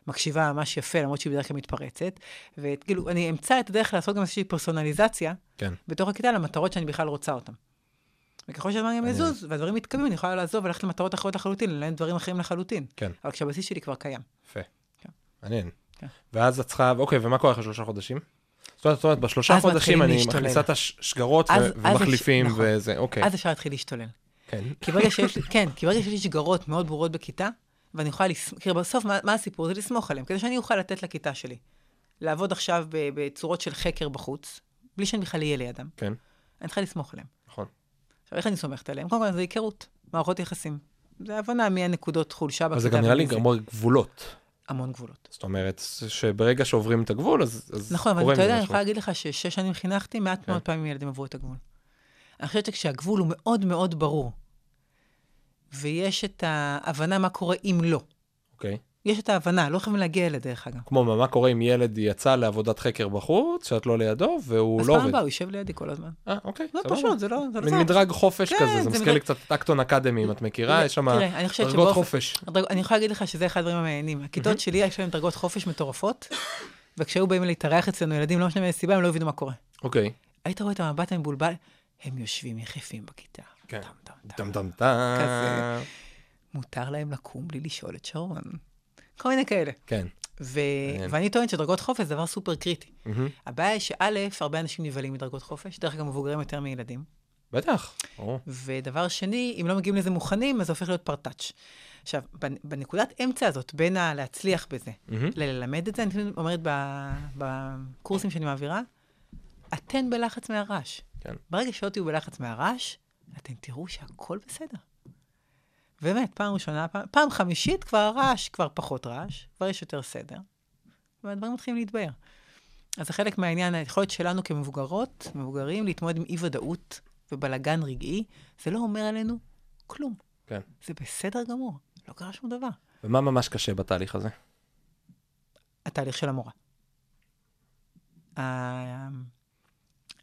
מקשיבה ממש יפה, למרות שהיא בדרך כלל מתפרצת. וכאילו, אני אמצא את הדרך לעשות גם איזושהי פרסונליזציה כן. בתוך הכיתה למטרות שאני בכלל רוצה אותן. וככל שהדברים מעניין. יזוז והדברים מתקדמים, אני יכולה לעזוב וללכת למטרות אחרות לחלוטין, לנהל דברים אחרים לחלוטין. כן. אבל כשהבסיס שלי כבר קיים. יפה. כן. מעניין. כן. ואז את צריכה, אוקיי, ומה קורה אחרי שלושה חודשים? זאת אומרת, זאת אומרת, בשלושה חודשים אני להשתולל. מכניסה את השגרות אז- ו- אז ומחליפים נכון. וזה, אוקיי. אז אפשר להתחיל להשתולל. כן. כי ברגע שיש כן, כי ברגע שיש לי שגרות מאוד ברורות בכיתה, ואני יכולה לסמוך, כי בסוף מה, מה הסיפור? זה לסמוך עליהם, כדי שאני אוכל לתת לכיתה שלי. לעבוד עכשיו בצורות של חקר בחוץ, בלי שאני בכלל אהיה לידם. כן. אני צריכה לסמוך עליהם. נכון. עכשיו, איך אני סומכת עליהם? קודם כל, זה היכרות, מערכות יחסים. זה הבנה מי הנקודות חולשה בכיתה. אז זה גם נראה לי. גם גבולות. המון גבולות. זאת אומרת, שברגע שעוברים את הגבול, אז אז נכון, אבל אתה יודע, אני. יכולה להגיד לך ששש שנים חינכתי, מעט כן. מאוד פעמים ילדים עברו את הגבול. אני חושבת שכשהגבול הוא מאוד מאוד ברור, ויש את ההבנה מה קורה אם לא. אוקיי. יש את ההבנה, לא חייבים להגיע אליה דרך אגב. כמו מה מה קורה אם ילד יצא לעבודת חקר בחוץ, שאת לא לידו, והוא אז לא פעם עובד. הבאה הוא יושב לידי כל הזמן. אה, אוקיי, זה סבבה. פשוט, זה לא... זה לא מין זה. מדרג חופש כן, כזה, זה זה מזכיר לי קצת אקטון אקדמי, אם את מכירה, יש שם דרגות חופש. אני יכולה להגיד לך שזה אחד הדברים המעניינים. הכיתות שלי, יש להם דרגות חופש מטורפות, וכשהיו באים להתארח אצלנו ילדים, לא משנה מאיזה סיבה, הם לא הבינו מה קורה. אוקיי. היית רואה את המבט המבולבל, הם יושבים יחפים בכיתה. כן. טם, טם, טם. מותר להם לקום בלי לשאול את שרון. כל מיני כאלה. כן. ו... ואני טוענת שדרגות חופש זה דבר סופר קריטי. מהמם. הבעיה היא שא', הרבה אנשים נבהלים מדרגות חופש, דרך אגב מבוגרים יותר מילדים. בטח. ברור. ודבר שני, אם לא מגיעים לזה מוכנים, אז זה הופך להיות פרטאץ'. עכשיו, בנ- בנקודת אמצע הזאת, בין הלהצליח בזה, מהמם. ללמד את זה, אני תמיד אומרת ב- בקורסים שאני מעבירה, אתן בלחץ מהרעש. כן. ברגע שלא תהיו בלחץ מהרעש, אתם תראו שהכל בסדר. באמת, פעם ראשונה, פעם, פעם חמישית כבר הרעש, כבר פחות רעש, כבר יש יותר סדר, והדברים מתחילים להתבהר. אז זה חלק מהעניין, היכולת שלנו כמבוגרות, מבוגרים, להתמודד עם אי-ודאות ובלגן רגעי, זה לא אומר עלינו כלום. כן. זה בסדר גמור, לא קרה שום דבר. ומה ממש קשה בתהליך הזה? התהליך של המורה. ה-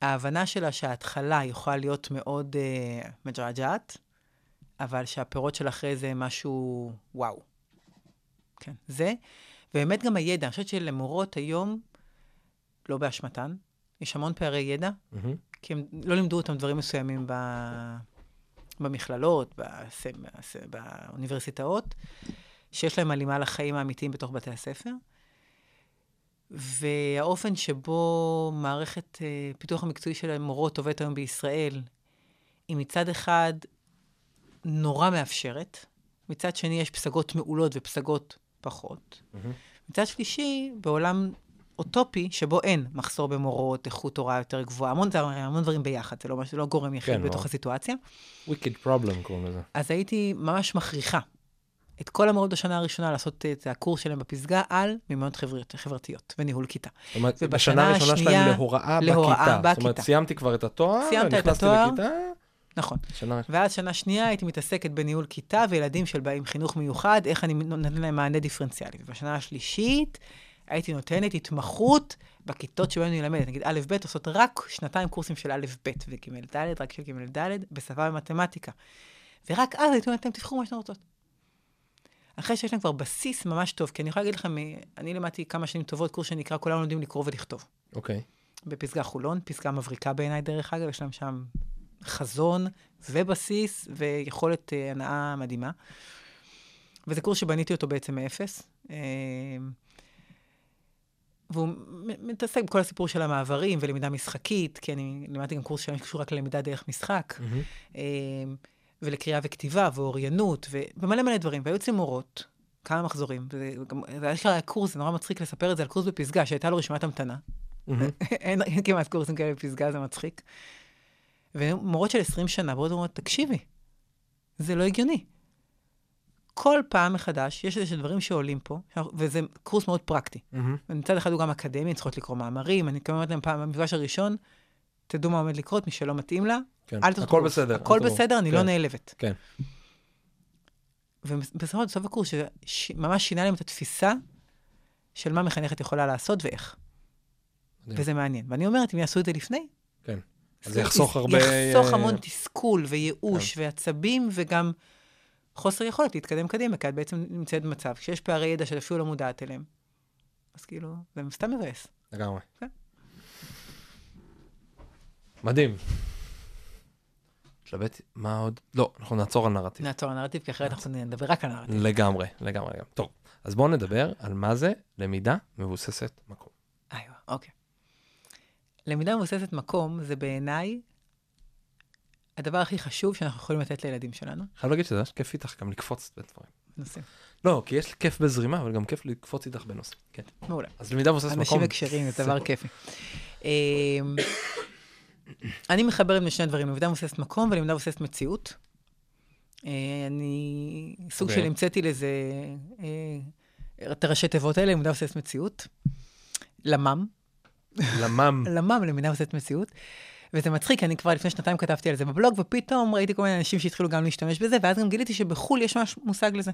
ההבנה שלה שההתחלה יכולה להיות מאוד uh, מג'עג'עת, אבל שהפירות של אחרי זה משהו וואו. כן, זה. ובאמת גם הידע, אני חושבת שלמורות היום, לא באשמתן, יש המון פערי ידע, מהמם. כי הם לא לימדו אותם דברים מסוימים ב... במכללות, בס... בס... באוניברסיטאות, שיש להם הלימה לחיים האמיתיים בתוך בתי הספר. והאופן שבו מערכת אה, פיתוח המקצועי של המורות עובדת היום בישראל, היא מצד אחד נורא מאפשרת, מצד שני יש פסגות מעולות ופסגות פחות. מהמם. מצד שלישי, בעולם אוטופי, שבו אין מחסור במורות, איכות הוראה יותר גבוהה, המון, המון דברים ביחד, זה לא, זה לא גורם יחיד כן, בתוך ברור. הסיטואציה. wicked problem קוראים לזה. אז הייתי ממש מכריחה את כל המורות בשנה הראשונה לעשות את הקורס שלהם בפסגה על מיומנויות חבריות, חברתיות וניהול כיתה. זאת אומרת, בשנה הראשונה שלהם להוראה להוראה בכיתה. זאת אומרת, בכיתה. סיימתי כבר את התואר, סיימת את התואר. לכיתה, נכון. שנה... ואז שנה שנייה הייתי מתעסקת בניהול כיתה וילדים של עם חינוך מיוחד, איך אני נותן להם מענה דיפרנציאלי. ובשנה השלישית הייתי נותנת התמחות בכיתות שבהן אני מלמדת. נגיד א', ב', עושות רק שנתיים קורסים של א', ב' וג', ד', רק של ג', ד', בשפה ומתמטיקה. ורק אז הייתי אומרת להם, תבחרו מה שאתם רוצות. אחרי שיש להם כבר בסיס ממש טוב, כי אני יכולה להגיד לכם, אני למדתי כמה שנים טובות קורס שנקרא כולם לומדים לקרוא ולכתוב. אוקיי. בפסגה חולון, פסגה מבריקה בעיניי, דרך אגב, יש להם שם חזון ובסיס ויכולת אה, הנאה מדהימה. וזה קורס שבניתי אותו בעצם מאפס. אה, והוא מתעסק בכל הסיפור של המעברים ולמידה משחקית, כי אני לימדתי גם קורס שקשור רק ללמידה דרך משחק. אה, ולקריאה וכתיבה ואוריינות, ומלא מלא דברים. והיו אצלי מורות, כמה מחזורים, וזה היה אשכרה קורס, זה נורא מצחיק לספר את זה על קורס בפסגה, שהייתה לו רשימת המתנה. אין, אין כמעט קורסים כאלה בפסגה, זה מצחיק. ומורות של 20 שנה באות ואומרות, תקשיבי, זה לא הגיוני. כל פעם מחדש, יש איזה דברים שעולים פה, וזה קורס מאוד פרקטי. מהמם. מצד אחד הוא גם אקדמי, הן צריכות לקרוא מאמרים, אני אומרת להם פעם, במפגש הראשון, תדעו מה עומד לקרות, מי שלא מתאים לה, כן. אל תעשו הכל קורס. בסדר. הכל. בסדר, אני לא כן. נעלבת. כן. ובסופו בסוף הקורס, שממש שינה להם את התפיסה של מה מחנכת יכולה לעשות ואיך. מדהים. וזה מעניין. ואני אומרת, אם יעשו את זה לפני, כן. זה יחסוך הרבה... יחסוך אה, המון תסכול וייאוש ועצבים, וגם חוסר יכולת להתקדם קדימה, כי את בעצם נמצאת במצב, כשיש פערי ידע שאת אפילו לא מודעת אליהם. אז כאילו, זה סתם מבאס. לגמרי. כן. מדהים. מתלבט, מה עוד? לא, אנחנו נעצור על נרטיב. נעצור על נרטיב, כי אחרת אנחנו נדבר רק על נרטיב. לגמרי, לגמרי. טוב, אז בואו נדבר על מה זה למידה מבוססת מקום. איוא, אוקיי. למידה מבוססת מקום זה בעיניי הדבר הכי חשוב שאנחנו יכולים לתת לילדים שלנו. חייב להגיד שזה ממש כיף איתך גם לקפוץ בדברים. נושאים. לא, כי יש כיף בזרימה, אבל גם כיף לקפוץ איתך בנושאים. כן. מעולה. אז למידה מבוססת מקום. אנשים הקשרים, זה דבר כיפי. אמ, אני מחברת בין שני דברים, למידה מבוססת מקום ולמידה מבוססת מציאות. אה, אני סוג אוקיי. של המצאתי לזה, אה, את הראשי תיבות האלה, למידה מבוססת מציאות. למ"ם, למ"ם. למ"ם, למידה מבוססת מציאות. וזה מצחיק, אני כבר לפני שנתיים כתבתי על זה בבלוג, ופתאום ראיתי כל מיני אנשים שהתחילו גם להשתמש בזה, ואז גם גיליתי שבחו"ל יש ממש מושג לזה.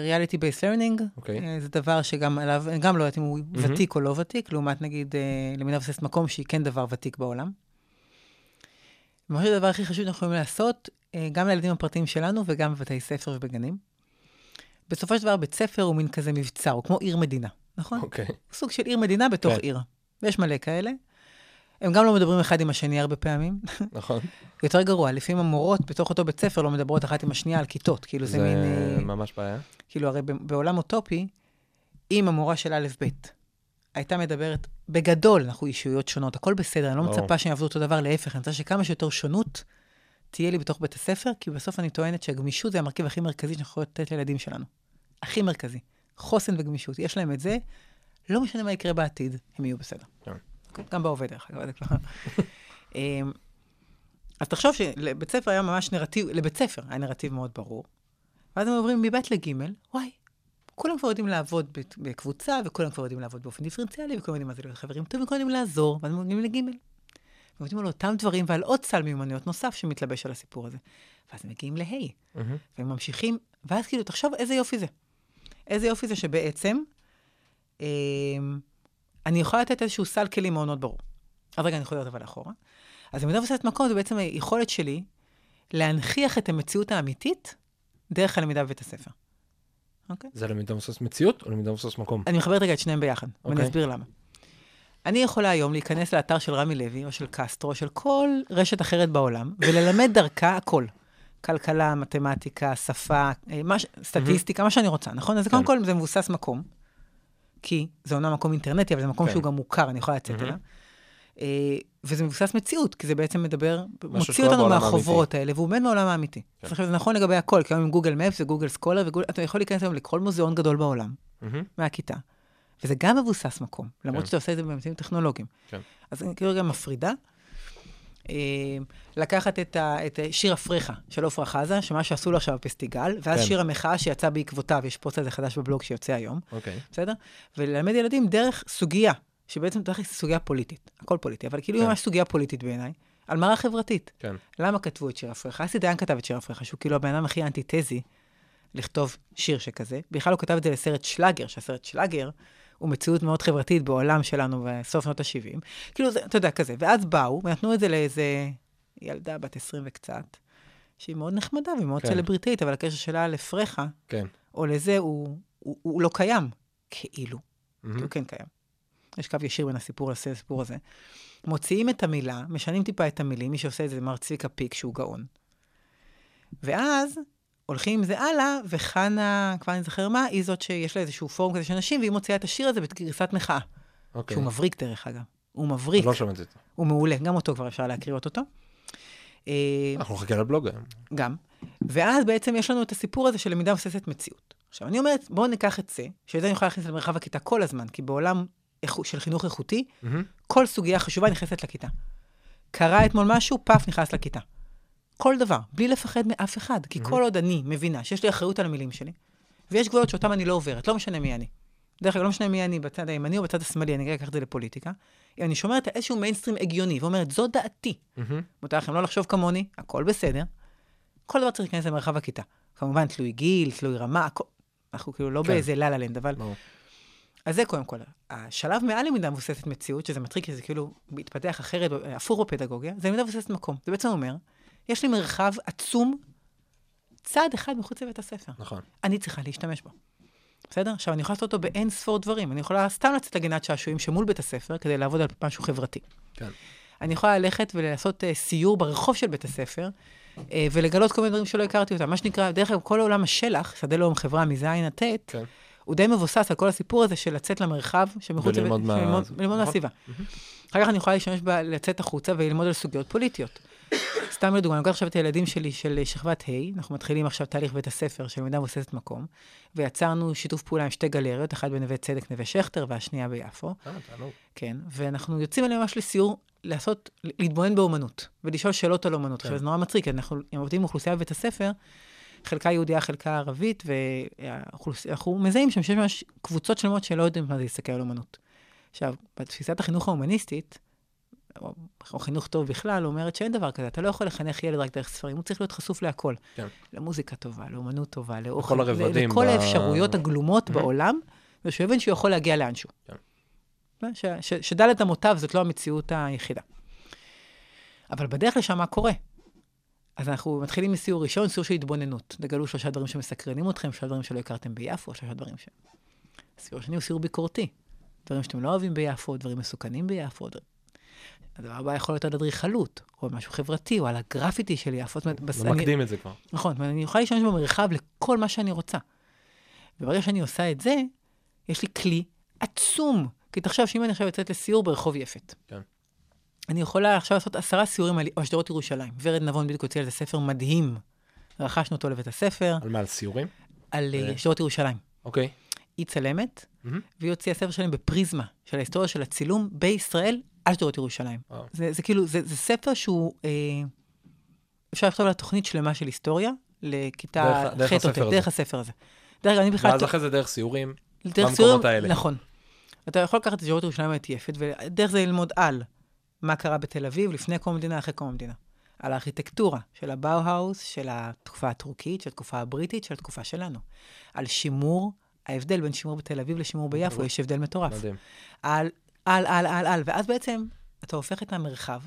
Reality based learning. זה דבר שגם עליו, גם לא יודעת אם הוא מהמם. ותיק או לא ותיק, לעומת נגיד אה, למידה מבוססת מקום, שהיא כן דבר ותיק בעולם. חושב שהדבר הכי חשוב שאנחנו יכולים לעשות, אה, גם לילדים הפרטיים שלנו וגם בבתי ספר ובגנים. בסופו של דבר, בית ספר הוא מין כזה מבצר, הוא כמו עיר מדינה, נכון? אוקיי. סוג של עיר מדינה בתוך כן. עיר. ויש מלא כאלה. הם גם לא מדברים אחד עם השני הרבה פעמים. נכון. יותר גרוע, לפעמים המורות בתוך אותו בית ספר לא מדברות אחת עם השנייה על כיתות. כאילו זה, מין... זה אה, ממש בעיה. כאילו, הרי בעולם אוטופי, אם המורה של א'-ב' הייתה מדברת, בגדול אנחנו אישויות שונות, הכל בסדר, אני לא. מצפה שהם יעבדו אותו דבר, להפך, אני רוצה שכמה שיותר שונות תהיה לי בתוך בית הספר, כי בסוף אני טוענת שהגמישות זה המרכיב הכי מרכזי שאנחנו יכולים לתת לילדים שלנו. הכי מרכזי. חוסן וגמישות. יש להם את זה, לא משנה מה יקרה בעתיד, הם יהיו בסדר. כן. גם בהווה, דרך אגב. אמ, אז תחשוב שלבית ספר היה ממש נרטיב, לבית ספר היה נרטיב מאוד ברור. ואז הם עוברים מב' לג', וואי, כולם כבר יודעים לעבוד בקבוצה, וכולם כבר יודעים לעבוד באופן דיפרנציאלי, וכולם יודעים מה זה להיות חברים טובים, וכולם יודעים לעזור, ואז הם עובדים לג'. הם עובדים על אותם דברים ועל עוד סל מיומנויות נוסף שמתלבש על הסיפור הזה. ואז הם מגיעים לה', מהמם. והם ממשיכים, ואז כאילו, תחשוב איזה יופי זה. איזה יופי זה שבעצם, אה, אני יכולה לתת איזשהו סל כלים מאוד מאוד ברור. אז רגע, אני חוזרת אבל אחורה. אז למידה מבוססת מקום זה בעצם היכולת שלי להנכיח את המציאות האמיתית דרך הלמידה בבית הספר. אוקיי? זה למידה מבוססת מציאות או למידה מבוססת מקום? אני מחברת רגע את שניהם ביחד, ואני אוקיי. אסביר למה. אני יכולה היום להיכנס לאתר של רמי לוי, או של קסטרו, או של כל רשת אחרת בעולם, וללמד דרכה הכל. כלכלה, מתמטיקה, שפה, אה, מה סטטיסטיקה, מה שאני רוצה, נכון? אז כן. קודם כל זה מבוסס מקום, כי זה אומנם מקום אינטרנטי, אבל זה מקום כן. שהוא גם מוכר, אני יכולה לצאת מהמם. אליו. אה, וזה מבוסס מציאות, כי זה בעצם מדבר, מוציא אותנו מהחוברות האלה, והוא עומד מהעולם האמיתי. כן. עכשיו, זה נכון לגבי הכל, כי היום עם גוגל מפס וגוגל סקולר, אתה יכול להיכנס היום לכל מוזיאון גדול בעולם, מהמם. מהכיתה. וזה גם מבוסס מקום, למרות כן. שאתה עושה את זה באמצעים טכנולוגיים. כן. אז אני כאילו גם מפרידה. אה, לקחת את, ה, את שיר אפריך של עפרה חזה, שמה שעשו לו עכשיו בפסטיגל, ואז כן. שיר המחאה שיצא בעקבותיו, יש פוסט על זה חדש בבלוג שיוצא היום, אוקיי. בסדר? וללמד ילדים דרך סוגיה, שבעצם דרך סוגיה פוליטית, הכל פוליטי, אבל כאילו היא כן. ממש סוגיה פוליטית בעיניי, על מראה חברתית. כן. למה כתבו את שיר אפריך? אסי דיין כתב את שיר אפריך, שהוא כאילו הבן אדם הכי אנטיתזי לכתוב שיר שכזה. בכלל הוא כתב את זה לסרט שלאגר, שהסרט שלאגר הוא מציאות מאוד חברתית בעולם שלנו בסוף שנות ה-70. כאילו, זה, אתה יודע, כזה. ואז באו ונתנו את זה לאיזה ילדה בת 20 וקצת, שהיא מאוד נחמדה ומאוד כן. סלבריטית, אבל הקשר שלה לפרחה, כן. או לזה, הוא, הוא, הוא לא קיים. כאילו. מהמם. כי הוא כן קיים. יש קו ישיר בין הסיפור לסיפור הזה. מוציאים את המילה, משנים טיפה את המילים, מי שעושה את זה זה מר צביקה פיק, שהוא גאון. ואז הולכים עם זה הלאה, וחנה, כבר אני זוכר מה, היא זאת שיש לה איזשהו פורום כזה של נשים, והיא מוציאה את השיר הזה בגרסת מחאה. אוקיי. שהוא מבריק, דרך אגב. הוא מבריק, לא שמעתי אותו. הוא מעולה, גם אותו כבר אפשר להקריא אותו. אה, אנחנו נחכה לבלוג היום. גם. ואז בעצם יש לנו את הסיפור הזה של למידה מבססת מציאות. עכשיו, אני אומרת, בואו ניקח את זה, שאת זה אני יכולה להכניס למרחב הכיתה כל הזמן, כי בעולם של חינוך איכותי, מהמם. כל סוגיה חשובה נכנסת לכיתה. קרה אתמול משהו, פאף, נכנס לכיתה. כל דבר, בלי לפחד מאף אחד. כי כל עוד אני מבינה שיש לי אחריות על המילים שלי, ויש גבולות שאותם אני לא עוברת, לא משנה מי אני. דרך אגב, לא משנה מי אני, בצד הימני או בצד השמאלי, אני אקח את זה לפוליטיקה. אם אני שומרת על איזשהו מיינסטרים הגיוני, ואומרת, זו דעתי. מהמם. מותר לכם לא לחשוב כמוני, הכל בסדר. כל דבר צריך להיכנס למרחב הכיתה. כמובן, תלוי גיל, תלוי רמה, הכל. אנחנו כאילו לא כן. באיזה לה לנד, אבל... ברור. אז זה קודם כל. השלב מעל למידה מבוססת מציאות, שזה מטריק, כי זה כאילו מתפתח אחרת, הפוך בפדגוגיה, זה למידה מבוססת מקום. זה בעצם אומר, יש לי מרחב עצום, צעד אחד מחוץ לבית הספר. נכון. אני צריכה להשתמש בו. בסדר? עכשיו, אני יכולה לעשות אותו באין ספור דברים. אני יכולה סתם לצאת לגינת שעשועים שמול בית הספר, כדי לעבוד על משהו חברתי. כן. אני יכולה ללכת ולעשות uh, סיור ברחוב של בית הספר, uh, ולגלות כל מיני דברים שלא הכרתי אותם. מה שנקרא, דרך אגב, כל עולם השלח, שדה לאום חברה מז' עד ט', כן. הוא די מבוסס על כל הסיפור הזה של לצאת למרחב שמחוץ וללמוד מה- ללמוד, נכון. מהסביבה. אחר כך אני יכולה להשתמש בה, לצאת החוצה וללמוד על סוגיות פוליטיות. סתם לדוגמה, אני לוקח עכשיו את הילדים שלי של שכבת ה', אנחנו מתחילים עכשיו תהליך בית הספר של למידה מבוססת מקום, ויצרנו שיתוף פעולה עם שתי גלריות, אחת בנווה צדק, נווה שכטר, והשנייה ביפו. אה, תענוג. כן, ואנחנו יוצאים עליהם ממש לסיור, לעשות, להתבונן באומנות, ולשאול שאלות על אומנות. כן. עכשיו, זה נורא מצחיק, אנחנו עובדים עם אוכלוסייה בבית הספר, חלקה יהודייה, חלקה ערבית, ואנחנו מזהים שם שיש ממש קבוצות שלמות שלא יודעים מה זה להסתכל על אומנות. עכשיו, בתפיסת החינוך ההומניסטית, או, או חינוך טוב בכלל, אומרת שאין דבר כזה, אתה לא יכול לחנך ילד רק דרך ספרים, הוא צריך להיות חסוף להכל. כן. למוזיקה טובה, לאומנות טובה, לאוכל, לכל הרבדים לכל ב- האפשרויות הגלומות Mhm. בעולם, ושהוא יבין שהוא יכול להגיע לאנשהו. כן. ש- ש- שדלת אמותיו זאת לא המציאות היחידה. אבל בדרך לשם מה קורה? אז אנחנו מתחילים מסיור ראשון, סיור של התבוננות. תגלו שלושה דברים שמסקרנים אתכם, שלושה דברים שלא הכרתם ביפו, שלושה דברים ש... סיור שני הוא סיור ביקורתי. דברים שאתם לא אוהבים ביפו, דברים מסוכנים ביפו. דבר... הדבר הבא יכול להיות על אדריכלות, או משהו חברתי, או על הגרפיטי של יפו. זאת אומרת, בס- אני- ומקדים את זה כבר. נכון, ואני יכולה להשתמש במרחב לכל מה שאני רוצה. וברגע שאני עושה את זה, יש לי כלי עצום. כי תחשוב שאם אני עכשיו יוצאת לסיור ברחוב יפת, כן. אני יכולה עכשיו לעשות עשרה סיורים על על שדרות ירושלים. ורד נבון בדיוק הוציאה על זה ספר מדהים. רכשנו אותו לבית הספר, על מה? על סיורים? על אה. אה, שדרות ירושלים. אוקיי. היא צלמת, מהמם. והיא הוציאה ספר שלם בפריזמה, של ההיסטוריה של הצילום בישראל על שדרות ירושלים. וואו. זה, זה כאילו, זה, זה ספר שהוא, אה, אפשר לכתוב עליו תוכנית שלמה של היסטוריה, לכיתה דרך- דרך ח' או ט', הספר. דרך הספר הזה. דרך אני בכלל... ואז אחרי זה דרך סיורים. דרך במקומות סיורים- האלה. נכון. אתה יכול לקחת את שדרות ירושלים המתייפת, ודרך זה ללמוד על מה קרה בתל אביב לפני קום המדינה, אחרי קום המדינה. על הארכיטקטורה של הבאו-האוס, של התקופה הטורקית, של התקופה הבריטית, של התקופה שלנו. על שימור, ההבדל בין שימור בתל אביב לשימור ביפו. יש הבדל מטורף. מדהים. על, על, על, על, על, ואז בעצם אתה הופך את המרחב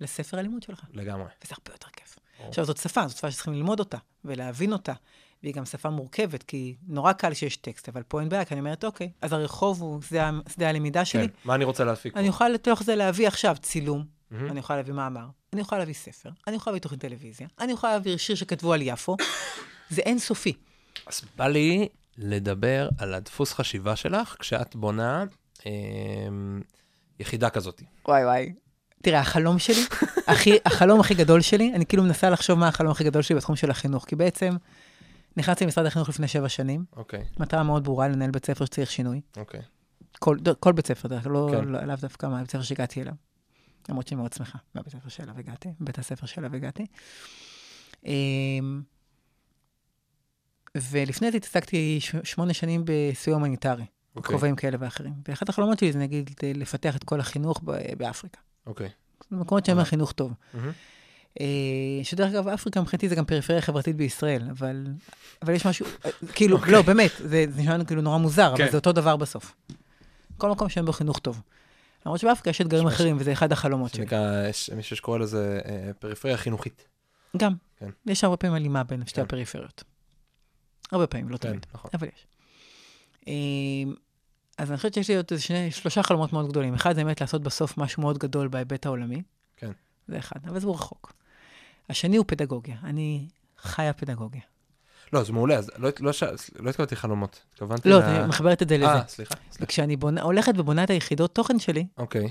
לספר הלימוד שלך, לגמרי. וזה הרבה יותר כיף. ברור. עכשיו, זאת שפה, זאת שפה שצריכים ללמוד אותה ולהבין אותה, והיא גם שפה מורכבת, כי נורא קל שיש טקסט, אבל פה אין בעיה, כי אני אומרת, אוקיי, אז הרחוב הוא שדה, שדה הלמידה שלי, כן. מה אני רוצה להפיק? אני יכולה לתוך זה להביא עכשיו צילום, מהמם. אני יכולה להביא מאמר, אני יכולה להביא ספר, אני יכולה להביא תוכנית טלוויזיה, אני יכולה להביא שיר שכתבו על יפו, זה אינסופי. אז בא לי לדבר על הדפוס חשיבה שלך כשאת בונה יחידה כזאת. וואי וואי. תראה, החלום שלי, הכי, החלום הכי גדול שלי, אני כאילו מנסה לחשוב מה החלום הכי גדול שלי בתחום של החינוך, כי בעצם נכנסתי למשרד החינוך לפני שבע שנים, אוקיי, מטרה מאוד ברורה לנהל בית ספר שצריך שינוי. אוקיי. כל, ד- כל בית ספר, דרך לא, כן. לא, לאו דווקא מהבית ספר שהגעתי אליו. למרות שאני מאוד שמחה מהבית ספר שאליו הגעתי, בית הספר שאליו הגעתי. אמ, ולפני זה התעסקתי שמונה שנים בסיוע הומניטרי, אוקיי. בכובעים כאלה ואחרים. ואחת החלומות שלי זה נגיד לפתח את כל החינוך ב- באפריקה. אוקיי. במקומות שאין אה. בהם חינוך טוב. אה, שדרך אגב, אפריקה מבחינתי זה גם פריפריה חברתית בישראל, אבל, אבל יש משהו, כאילו, לא, באמת, זה, זה נשמע לנו כאילו נורא מוזר, אוקיי. כן. אבל זה אותו דבר בסוף. כל מקום שאין בו חינוך טוב. למרות שבאפריקה יש אתגרים אחרים, וזה אחד החלומות שלי. מישהו שקורא לזה אה, פריפריה חינוכית. גם, כן. יש הרבה פעמים הלימה בין שתי כן. הפריפריות. הרבה פעמים, לא כן, תמיד, נכון. אבל יש. אז אני חושבת שיש לי עוד שני, שלושה חלומות מאוד גדולים. אחד זה באמת לעשות בסוף משהו מאוד גדול בהיבט העולמי. כן. זה אחד, אבל זה רחוק. השני הוא פדגוגיה. אני חיה פדגוגיה. לא, זה מעולה, אז לא, לא. לא התכוונתי חלומות, התכוונתי לא, אני מחברת את זה לזה. אה, סליחה, סליחה. וכשאני בונה, הולכת ובונה את היחידות תוכן שלי, אוקיי,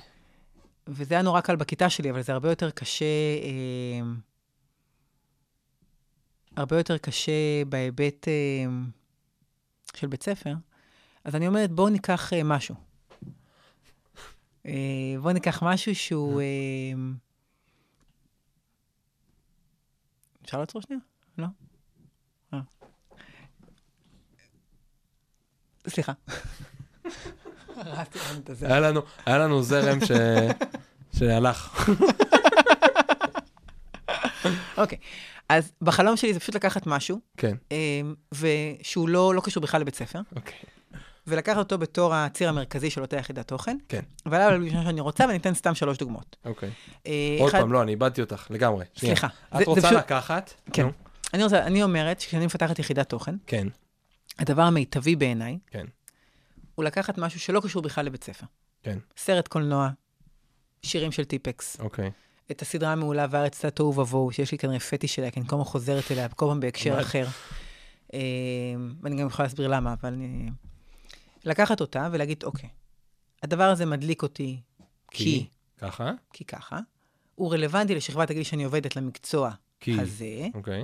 וזה היה נורא קל בכיתה שלי, אבל זה הרבה יותר קשה, אה, הרבה יותר קשה בהיבט אה, של בית ספר. אז אני אומרת, בואו ניקח אה, משהו. אה, בואו ניקח משהו שהוא... אה, אפשר לעצור שנייה? לא? אה. סליחה. היה לנו, זרם ש... שהלך. אוקיי, אז בחלום שלי זה פשוט לקחת משהו, כן, ושהוא לא, לא קשור בכלל לבית ספר, אוקיי. ולקחת אותו בתור הציר המרכזי של אותה יחידת תוכן, כן. ועליו על מה שאני רוצה, ואני אתן סתם שלוש דוגמאות. אוקיי. אה, עוד פעם, לא, אני איבדתי אותך לגמרי. סליחה. את רוצה לקחת? כן. אני, רוצה, אני אומרת שכשאני מפתחת יחידת תוכן, כן, הדבר המיטבי בעיניי, כן. הוא לקחת משהו שלא קשור בכלל לבית ספר. כן. סרט קולנוע, שירים של טיפקס, אוקיי. את הסדרה המעולה והארץ קצת תוהו ובוהו, שיש לי כנראה פטיש אליה, כי אני כל הזמן חוזרת אליה, כל פעם בהקשר? אחר. אה, ואני גם יכולה להסביר למה, אבל אני... לקחת אותה ולהגיד, אוקיי, הדבר הזה מדליק אותי כי, כי? ככה? כי ככה, הוא רלוונטי לשכבת הגיל שאני עובדת למקצוע כי. הזה, אוקיי.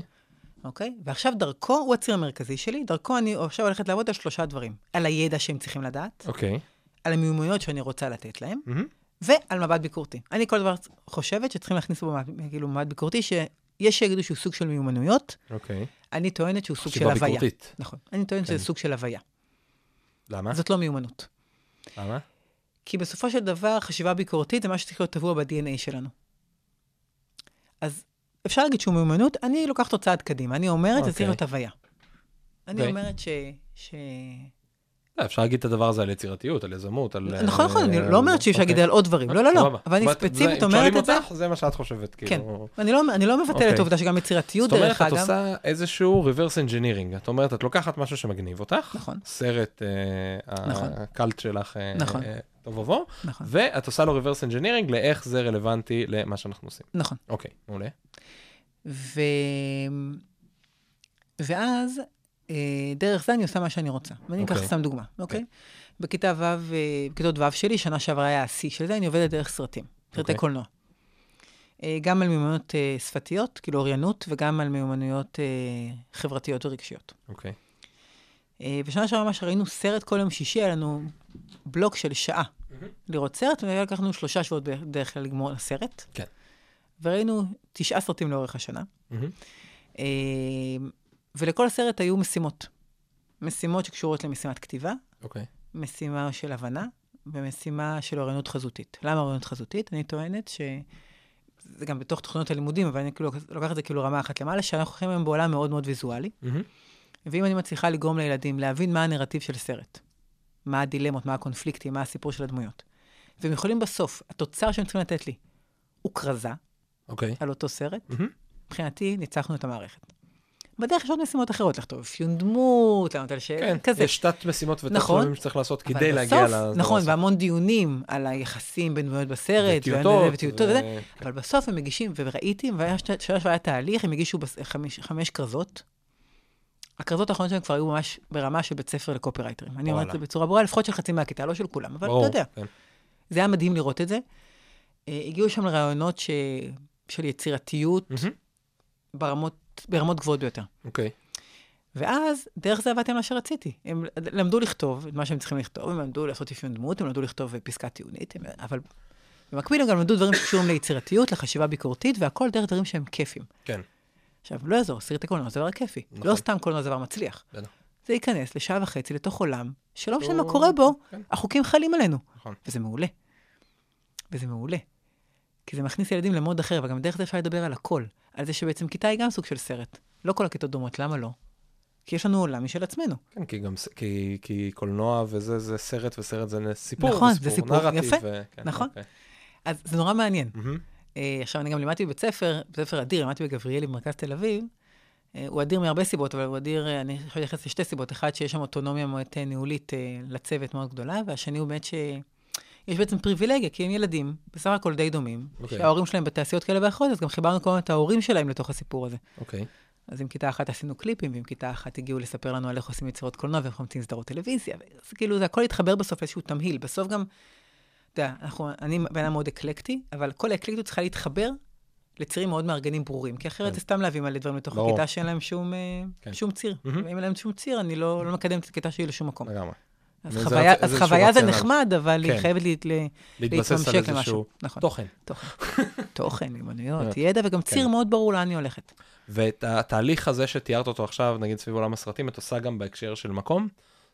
אוקיי? ועכשיו דרכו, הוא הציר המרכזי שלי, דרכו אני עכשיו הולכת לעבוד על שלושה דברים. על הידע שהם צריכים לדעת, אוקיי. על המיומנויות שאני רוצה לתת להם, מהמם. ועל מבט ביקורתי. אני כל דבר חושבת שצריכים להכניס מבט, כאילו מבט ביקורתי, שיש שיגידו שהוא סוג של מיומנויות, אוקיי. אני טוענת שהוא סוג של הוויה. נכון. אני טוענת כן. שזה סוג של הוויה. למה? זאת לא מיומנות. למה? כי בסופו של דבר, חשיבה ביקורתית זה משהו שצריך להיות טבוע ב-DNA שלנו. אז אפשר להגיד שהוא מיומנות, אני לוקחת אותו צעד קדימה. אני אומרת, זה צריך אוקיי. להיות הוויה. אני. אומרת ש... ש... לא, אפשר להגיד את הדבר הזה על יצירתיות, על יזמות, על... נכון, נכון, אני אה, לא אומרת שאי אפשר להגיד. על עוד דברים. לא, לא, לא. אבל אני ספציפית אם אומרת את זה. שואלים אותך, זה מה שאת חושבת, כן. כאילו. אני לא, אני לא מבטלת אוקיי. את העובדה שגם יצירתיות, זאת אומרת, דרך את אגב. עושה איזשהו reverse engineering. את אומרת, את לוקחת משהו שמגניב אותך, נכון. סרט, אה, נכון. הקאלט שלך, אה, נכון. אה, טוב ובוא, נכון, ואת עושה לו reverse engineering לאיך זה רלוונטי למה שאנחנו עושים. נכון. אוקיי, מעולה. ו... ואז, אה, דרך זה אני עושה מה שאני רוצה. ואני אקח אוקיי. סתם דוגמה, אוקיי? בכיתה ו', אה, בכיתות ו' שלי, שנה שעברה היה השיא של זה, אני עובדת דרך סרטים, סרטי אוקיי. קולנוע. אה, גם על מיומנויות אה, שפתיות, כאילו אוריינות, וגם על מיומנויות אה, חברתיות ורגשיות. אוקיי. אה, ושנה שעברה ממש ראינו סרט כל יום שישי, היה לנו בלוק של שעה לראות סרט, ולקח לנו שלושה שבועות בדרך כלל לגמור סרט. כן. וראינו תשעה סרטים לאורך השנה. ולכל סרט היו משימות. משימות שקשורות למשימת כתיבה, אוקיי. משימה של הבנה ומשימה של אוריינות חזותית. למה אוריינות חזותית? אני טוענת ש... זה גם בתוך תוכניות הלימודים, אבל אני כאילו לוקחת את זה כאילו רמה אחת למעלה, שאנחנו חיים היום בעולם מאוד מאוד ויזואלי. מהמם. ואם אני מצליחה לגרום לילדים להבין מה הנרטיב של סרט, מה הדילמות, מה הקונפליקטים, מה הסיפור של הדמויות, והם יכולים בסוף, התוצר שהם צריכים לתת לי הוא כרזה אוקיי. על אותו סרט, מהמם. מבחינתי ניצחנו את המערכת. בדרך יש עוד משימות אחרות, לכתוב אפיון דמות, לענות על שאלה, כן, כזה. יש תת משימות ותת נכון. שלבים שצריך לעשות כדי להגיע בסוף, לדבר נכון, הסוף. והמון דיונים על היחסים בין דמויות בסרט, וטיוטות, וטיוטות ו- וזה, אבל בסוף הם מגישים, וראיתי, והיה תהליך, הם הגישו בס- חמש, חמש כרזות. הכרזות האחרונות שלהם כבר היו ממש ברמה של בית ספר לקופירייטרים. אני אומרת את. זה בצורה ברורה, לפחות של חצי מהכיתה, לא של כולם, אבל ברור, אתה יודע. כן. זה היה מדהים לראות את זה. אה, הגיעו שם לרעיונות ש... של יצירתיות מהמם. ברמות, ברמות גבוהות ביותר. אוקיי. ואז, דרך זה עבדתי מה שרציתי. הם למדו לכתוב את מה שהם צריכים לכתוב, הם למדו לעשות אפיון דמות, הם למדו לכתוב פסקה טיעונית, הם, אבל במקביל הם גם למדו דברים שקשורים ליצירתיות, לחשיבה ביקורתית, והכל דרך דברים שהם כיפים. כן. עכשיו, לא יעזור, סרטי קולנוע זה דבר כיפי. נכון. לא סתם קולנוע זה דבר מצליח. בטח. זה ייכנס לשעה וחצי לתוך עולם, שלא משנה מה קורה בו, כן. החוקים חלים עלינו. נכון. וזה מעולה. וזה מעולה. כי זה מכניס ילדים למוד אחר, וגם דרך זה אפשר לדבר על הכל. על זה שבעצם כיתה היא גם סוג של סרט. לא כל הכיתות דומות, למה לא? כי יש לנו עולם משל עצמנו. כן, כי גם, כי, כי קולנוע וזה, זה סרט, וסרט זה סיפור, נכון, זה סיפור, נרטיב, יפה, ו... כן, נכון. אוקיי. אז זה נורא מעניין. מהמם. אה, עכשיו, אני גם לימדתי בבית ספר, בית ספר אדיר, לימדתי בגבריאלי במרכז תל אביב. אה, הוא אדיר מהרבה סיבות, אבל הוא אדיר, אה, אני יכולה להתייחס לשתי סיבות. אחד, שיש שם אוטונומיה מאוד אה, ניהולית אה, לצוות מאוד גדולה, והשני הוא באמת שיש בעצם פריבילגיה, כי הם ילדים, בסך הכל די דומים, אוקיי. שההורים שלהם בתעשיות כאלה ואחרות, אז גם חיברנו כל הזמן את ההורים שלהם לתוך הסיפור הזה. אוקיי. אז עם כיתה אחת עשינו קליפים, ועם כיתה אחת הגיעו לספר לנו על איך עושים יצירות קולנוע ואיך ממציאים סדרות טלוויזיה. אז כאילו, זה הכל התחבר בסוף לאיזשהו תמהיל. בסוף גם, אתה יודע, אנחנו, אני בן אדם מאוד אקלקטי, אבל כל האקלקטיות צריכה להתחבר לצירים מאוד מארגנים ברורים, כי אחרת כן. זה סתם להביא מלא דברים לתוך ברור. הכיתה שאין להם שום, אה, כן. שום ציר. מהמם. ואם אין להם שום ציר, אני לא, לא מקדמת את הכיתה שלי לשום מקום. לגמרי. אז חוויה, אז זה. נחמד, אבל כן. היא חייבת לה- להתבסס על להתממשק למשהו. נכון, תוכן. תוכן. תוכן, מיומנויות. ידע, וגם ציר כן. מאוד ברור לאן היא הולכת. ואת התהליך הזה שתיארת אותו עכשיו, נגיד סביב עולם הסרטים, את עושה גם בהקשר של מקום?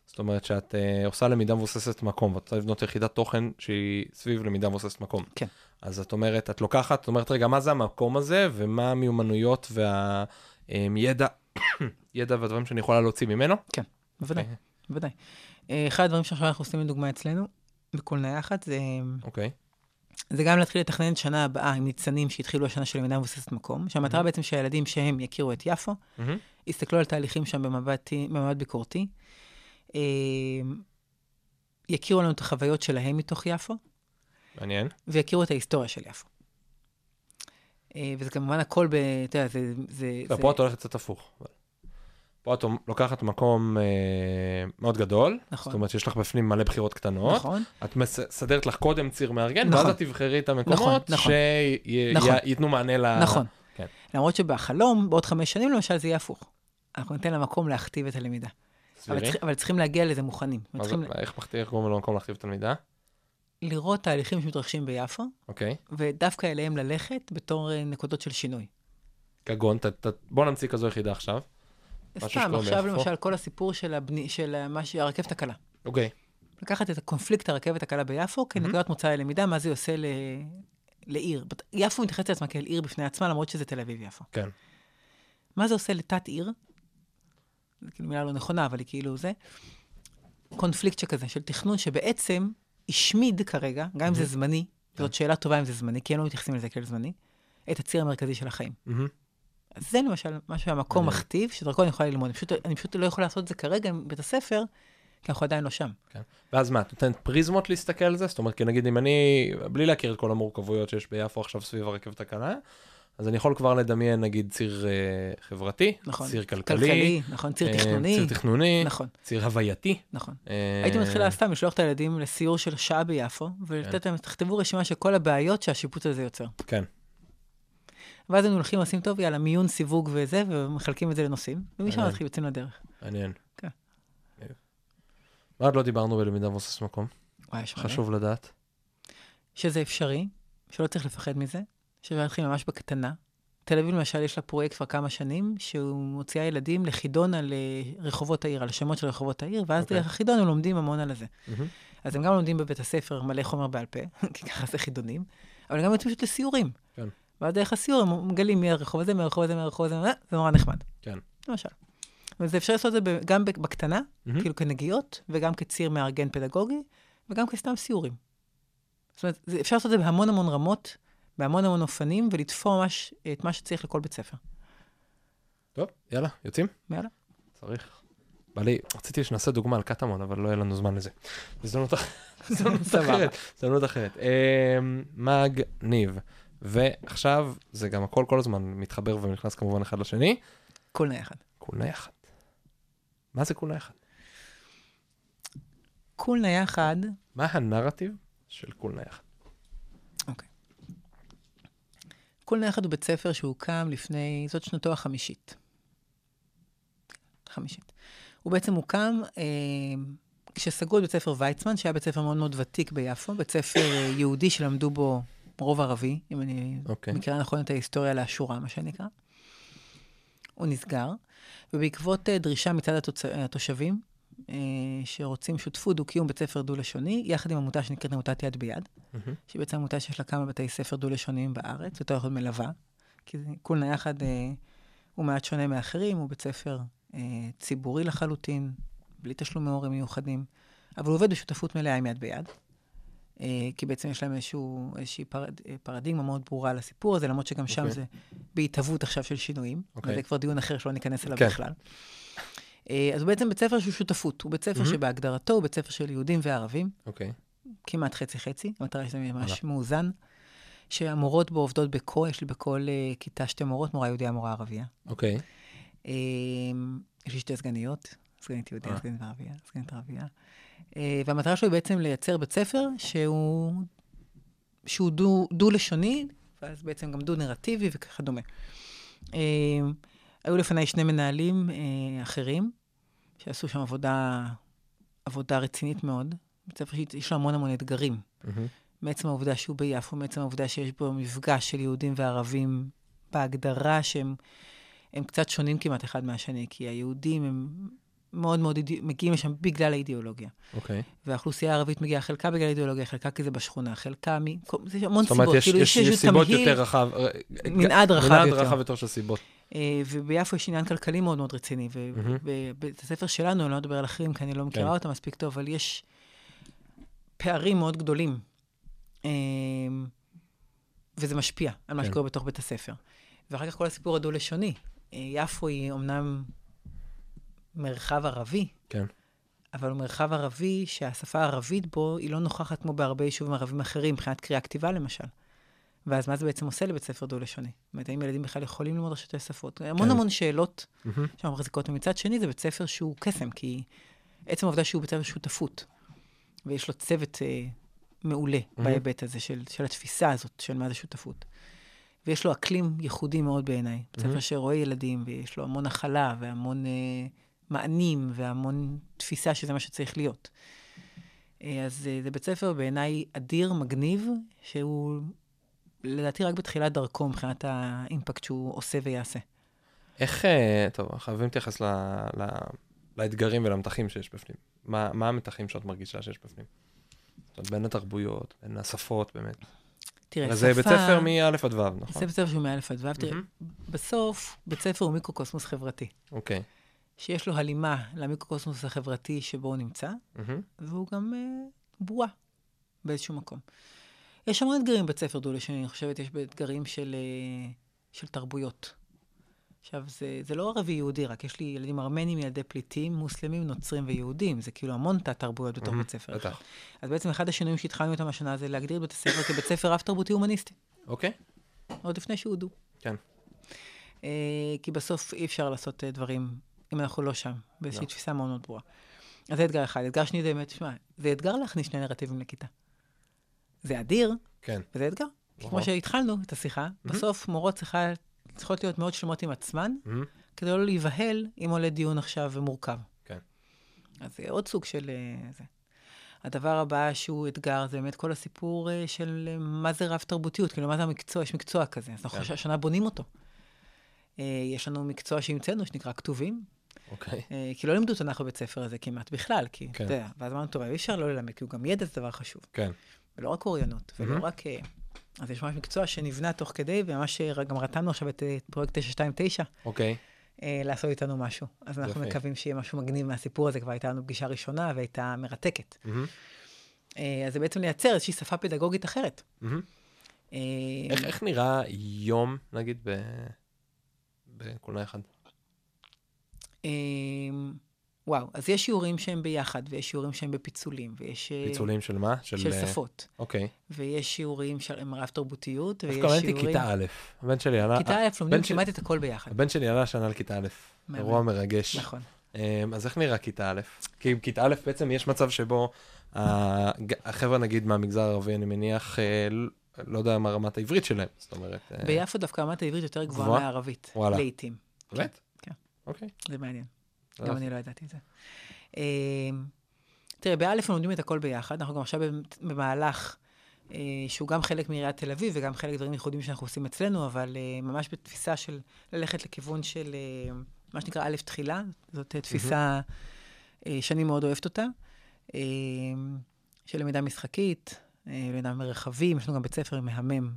זאת אומרת שאת uh, עושה למידה מבוססת מקום, ואת רוצה לבנות יחידת תוכן שהיא סביב למידה מבוססת מקום. כן. אז את אומרת, את לוקחת, את אומרת, רגע, מה זה המקום הזה, ומה המיומנויות והידע, ידע והדברים שאני יכולה להוציא ממנו? בוודאי, אוקיי. בוודאי. אה, אחד הדברים שעכשיו אנחנו עושים לדוגמה אצלנו, בכל נייחת, זה, אוקיי. זה גם להתחיל לתכנן את שנה הבאה עם ניצנים שהתחילו השנה של למידה מבוססת מקום, שהמטרה בעצם שהילדים שהם יכירו את יפו, מהמם. יסתכלו על תהליכים שם במבט, במבט ביקורתי, אה, יכירו לנו את החוויות שלהם מתוך יפו, מעניין. ויכירו את ההיסטוריה של יפו. אה, וזה כמובן הכל ב... אתה יודע, זה... זה, לא, זה פה את הולכת קצת הפוך. פה את לוקחת מקום אה, מאוד גדול, נכון. זאת אומרת שיש לך בפנים מלא בחירות קטנות, נכון, את מסדרת לך קודם ציר מארגן, נכון. ואז את תבחרי את המקומות נכון. נכון. שייתנו מענה ל... נכון. כן. למרות שבחלום, בעוד חמש שנים למשל, זה יהיה הפוך. אנחנו ניתן למקום להכתיב את הלמידה. אבל. צריך, אבל צריכים להגיע לזה מוכנים. זה- צריכים איך איך גורם למקום להכתיב תלמידה? לראות תהליכים שמתרחשים ביפו, אוקיי. ודווקא אליהם ללכת בתור אה, נקודות של שינוי. כגון, ת- ת- בוא נמציא כזו יחידה עכשיו. סתם, עכשיו. למשל כל הסיפור של, הבני, של ה- מה ש- הרכבת הקלה. אוקיי. לקחת את הקונפליקט הרכבת הקלה ביפו כנקודת מוצא ללמידה, מה זה עושה ל... לעיר. יפו מתייחסת לעצמה כאל עיר בפני עצמה, למרות שזה תל אביב-יפו. כן. מה זה עושה לתת עיר? זו כאילו מילה לא נכונה, אבל היא כאילו זה. קונפליקט שכזה, של תכנון שבעצם השמיד כרגע, גם אם זה זמני, זאת שאלה טובה אם זה זמני, כי הם לא מתייחסים לזה כאל זמני, את הציר המרכזי של החיים. זה למשל מה שהמקום. מכתיב, שדרכו אני יכולה ללמוד. אני פשוט, אני פשוט לא יכולה לעשות את זה כרגע עם בית הספר, כי אנחנו עדיין לא שם. כן. ואז מה, את נותנת פריזמות להסתכל על זה? זאת אומרת, כי נגיד אם אני, בלי להכיר את כל המורכבויות שיש ביפו עכשיו סביב הרכבת הקלה, אז אני יכול כבר לדמיין נגיד ציר אה, חברתי, נכון. ציר כלכלי, כלכלי, נכון, ציר אה, תכנוני. ציר תכנוני, נכון, ציר הווייתי. נכון. אה, הייתי מתחילה סתם לשלוח את הילדים לסיור של שעה ביפו, ולתת להם, תכתבו רשימה של כל הבעיות שהשיפוט הזה יוצר. כן. ואז היינו הולכים ועושים טוב, יאללה, מיון, סיווג וזה, ומחלקים את זה לנושאים, ומשם. נתחיל יוצאים לדרך. מעניין. כן. מה עוד לא דיברנו בלמידה מבוסס מקום? וואי, יש. חשוב לדעת. שזה אפשרי, שלא צריך לפחד מזה, שאפשר להתחיל ממש בקטנה. תל אביב למשל, יש לה פרויקט כבר כמה שנים, שהוא מוציאה ילדים לחידון על אה, רחובות העיר, על השמות של רחובות העיר, ואז אוקיי. דרך החידון הם לומדים המון על זה. מהמם. אז הם גם לומדים בבית הספר מלא חומר בעל פה, כי ככה זה חידונים, אבל גם יוצאים פשוט לסיורים. כן. ואז דרך הסיור הם מגלים מי הרחוב הזה, מהרחוב הזה, מהרחוב הזה, אה, זה נורא נחמד. כן. למשל. וזה אפשר לעשות את זה גם בקטנה, מהמם. כאילו כנגיעות, וגם כציר מארגן פדגוגי, וגם כסתם סיורים. זאת אומרת, אפשר לעשות את זה בהמון המון רמות, בהמון המון אופנים, ולתפור ממש את מה שצריך לכל בית ספר. טוב, יאללה, יוצאים? יאללה. צריך. בא לי, רציתי שנעשה דוגמה על קטמון, אבל לא יהיה לנו זמן לזה. הזדמנות. אחרת, הזדמנות אחרת. אמ, מגניב. ועכשיו, זה גם הכל כל הזמן מתחבר ונכנס כמובן אחד לשני. כולנה יחד. כולנה יחד. מה זה כולנה יחד? כולנה יחד, מה הנרטיב של כולנה יחד? כולנה יחד הוא בית ספר שהוקם לפני, זאת שנתו החמישית. חמישית. הוא בעצם הוקם אה, כשסגרו את בית ספר ויצמן, שהיה בית ספר מאוד מאוד ותיק ביפו, בית ספר אה, יהודי שלמדו בו רוב ערבי, אם אני אוקיי. מכירה נכון את ההיסטוריה לאשורה, מה שנקרא. הוא נסגר, ובעקבות אה, דרישה מצד התוצ... התושבים, אה, שרוצים שותפות, דו-קיום, בית ספר דו-לשוני, יחד עם עמותה שנקראת עמותת יד ביד, מהמם. שהיא בעצם עמותה שיש לה כמה בתי ספר דו-לשוניים בארץ, יותר יכול מלווה, כי כולנה יחד אה, הוא מעט שונה מאחרים, הוא בית ספר אה, ציבורי לחלוטין, בלי תשלומי הורים מיוחדים, אבל הוא עובד בשותפות מלאה עם יד ביד. אה, כי בעצם יש להם איזשהו, איזושהי פרד, אה, פרדיגמה מאוד ברורה לסיפור הזה, למרות שגם שם אוקיי. זה בהתהוות עכשיו של שינויים. אוקיי. וזה כבר דיון אחר שלא ניכנס אליו כן. בכלל. אה, אז הוא בעצם בית ספר שהוא שותפות. הוא בית ספר מהמם. שבהגדרתו הוא בית ספר של יהודים וערבים, אוקיי. כמעט חצי-חצי, המטרה היא שזה ממש וואלה. מאוזן. שהמורות בו עובדות בקו, יש לי בכל אה, כיתה שתי מורות, מורה יהודיה, מורה ערבייה. אוקיי. אה, יש לי שתי סגניות, סגנית יהודיה, אה. סגנית ערבייה, סגנית ערבייה. אה, והמטרה שלו היא בעצם לייצר בית ספר שהוא, שהוא דו, דו-לשוני, ואז בעצם גם דו-נרטיבי וכדומה. אה, היו לפניי שני מנהלים אה, אחרים, שעשו שם עבודה, עבודה רצינית מאוד. בית ספר שיש לו המון המון אתגרים. מהמם. מעצם העובדה שהוא ביפו, מעצם העובדה שיש בו מפגש של יהודים וערבים, בהגדרה שהם הם קצת שונים כמעט אחד מהשני, כי היהודים הם מאוד מאוד אידיא... מגיעים לשם בגלל האידיאולוגיה. אוקיי. והאוכלוסייה הערבית מגיעה חלקה בגלל האידיאולוגיה, חלקה כי זה בשכונה, חלקה מ... זה המון זאת אומרת, סיבות. יש, כאילו, יש, יש סיבות תמהיל, יותר רחב. אה, מנעד רחב מנעד יותר. רחב יותר של סיבות. אה, וביפו יש עניין כלכלי מאוד מאוד רציני. ובבית הספר שלנו, אני לא אדבר על אחרים, כי אני לא מכירה כן. אותם מספיק טוב, אבל יש פערים מאוד גדולים, אה, וזה משפיע על מה כן. שקורה בתוך בית הספר. ואחר כך כל הסיפור הדו-לשוני. יפו היא אומנם מרחב ערבי, כן. אבל הוא מרחב ערבי שהשפה הערבית בו היא לא נוכחת כמו בהרבה יישובים ערבים אחרים, מבחינת קריאה כתיבה למשל. ואז מה זה בעצם עושה לבית ספר דו-לשוני? זאת אומרת, האם ילדים בכלל יכולים ללמוד ראשי שפות? המון כן. המון שאלות מהמם. שאנחנו מחזיקות, ומצד שני זה בית ספר שהוא קסם, כי עצם העובדה שהוא בית ספר שותפות, ויש לו צוות אה, מעולה Mhm. בהיבט הזה של, של התפיסה הזאת של מה זה שותפות. ויש לו אקלים ייחודי מאוד בעיניי. בית ספר Mhm. שרואה ילדים, ויש לו המון הכלה, והמון אה, מענים, והמון תפיסה שזה מה שצריך להיות. אה, אז אה, זה בית ספר בעיניי אדיר, מגניב, שהוא לדעתי רק בתחילת דרכו מבחינת האימפקט שהוא עושה ויעשה. איך, אה, טוב, חייבים להתייחס ל, ל, לאתגרים ולמתחים שיש בפנים. מה, מה המתחים שאת מרגישה שיש בפנים? זאת אומרת, בין התרבויות, בין השפות, באמת. תראה, הרי זה בית ספר מא' עד ו', נכון? זה בית ספר שהוא מא' עד ו'. תראה. בסוף, בית ספר הוא מיקרוקוסמוס חברתי, אוקיי. שיש לו הלימה למיקרוקוסמוס החברתי שבו הוא נמצא, מהמם. והוא גם אה, בועה באיזשהו מקום. יש המון אתגרים בבית ספר דו-לשוני, אני חושבת, יש אתגרים של, אה, של תרבויות. עכשיו, זה, זה לא ערבי-יהודי, רק יש לי ילדים ארמנים, ילדי פליטים, מוסלמים, נוצרים ויהודים. זה כאילו המון תת-תרבויות בתוך מהמם. בית ספר. בטח. אז בעצם אחד השינויים שהתחלנו איתם השנה זה להגדיר את בית הספר כבית ספר רב-תרבותי הומניסטי. אוקיי. עוד לפני שהודו. כן. אה, כי בסוף אי אפשר לעשות אה, דברים אם אנחנו לא שם, באיזושהי לא. תפיסה מאוד מאוד ברורה. אז זה אתגר אחד. אתגר שני זה באמת, תשמע, זה אתגר להכניס שני נרטיבים לכיתה. זה אדיר, כן. וזה אתגר. נכון. כמו שהתחלנו את השיחה, בסוף מורות צריכה, צריכות להיות מאוד שלמות עם עצמן, מהמם. כדי לא להיבהל אם עולה דיון עכשיו ומורכב. כן. אז זה עוד סוג של אה, זה. הדבר הבא שהוא אתגר, זה באמת כל הסיפור אה, של אה, מה זה רב-תרבותיות, כאילו, מה זה המקצוע, יש מקצוע כזה, אז אנחנו כן. השנה בונים אותו. יש לנו מקצוע שהמצאנו, שנקרא כתובים, אוקיי. אה, כי לא לימדו תנ"ך בבית ספר הזה כמעט בכלל, כי, כן. אתה יודע, ואז אמרנו, טוב, אי אפשר לא ללמד, כי הוא גם ידע זה דבר חשוב, כן. ולא רק אוריינות, ולא מהמם. רק... אה, אז יש ממש מקצוע שנבנה תוך כדי, וממש אה, גם רתמנו עכשיו את פרויקט 929, אוקיי. אה, לעשות איתנו משהו. אז אנחנו יופי. מקווים שיהיה משהו מגניב מהסיפור הזה, כבר הייתה לנו פגישה ראשונה והייתה מרתקת. אה, אז זה בעצם לייצר איזושהי שפה פדגוגית אחרת. אה, איך, איך נראה יום, נגיד. בקולנוע אחד? אה, וואו, אז יש שיעורים שהם ביחד, ויש שיעורים שהם בפיצולים, ויש... אה, פיצולים של מה? של אה, שפות. אוקיי. ויש שיעורים של רב תרבותיות, ויש דווקא שיעורים... למדתי כיתה א'. הבן שלי עלה... כיתה א' לומדים שלי- כמעט את הכל ביחד. הבן שלי עלה השנה לכיתה א'. אירוע מרגש. נכון. אמ, אז איך נראה כיתה א'? כי בכיתה א' בעצם יש מצב שבו החבר'ה נגיד מהמגזר הערבי, אני מניח, אה, לא יודע מה רמת העברית שלהם, זאת אומרת... ביפו דווקא רמת העברית יותר גבוהה? מהערבית. לעיתים. באמת? אוקיי. זה מעניין. גם. אני לא ידעתי את זה. אה, תראה, באלף הם לומדים את הכל ביחד. אנחנו גם עכשיו במהלך אה, שהוא גם חלק מעיריית תל אביב וגם חלק דברים ייחודיים שאנחנו עושים אצלנו, אבל אה, ממש בתפיסה של ללכת לכיוון של אה, מה שנקרא א' תחילה. זאת תפיסה שאני מאוד אוהבת אותה, אה, של למידה משחקית, למידה מרחבים, יש לנו גם בית ספר מהמם,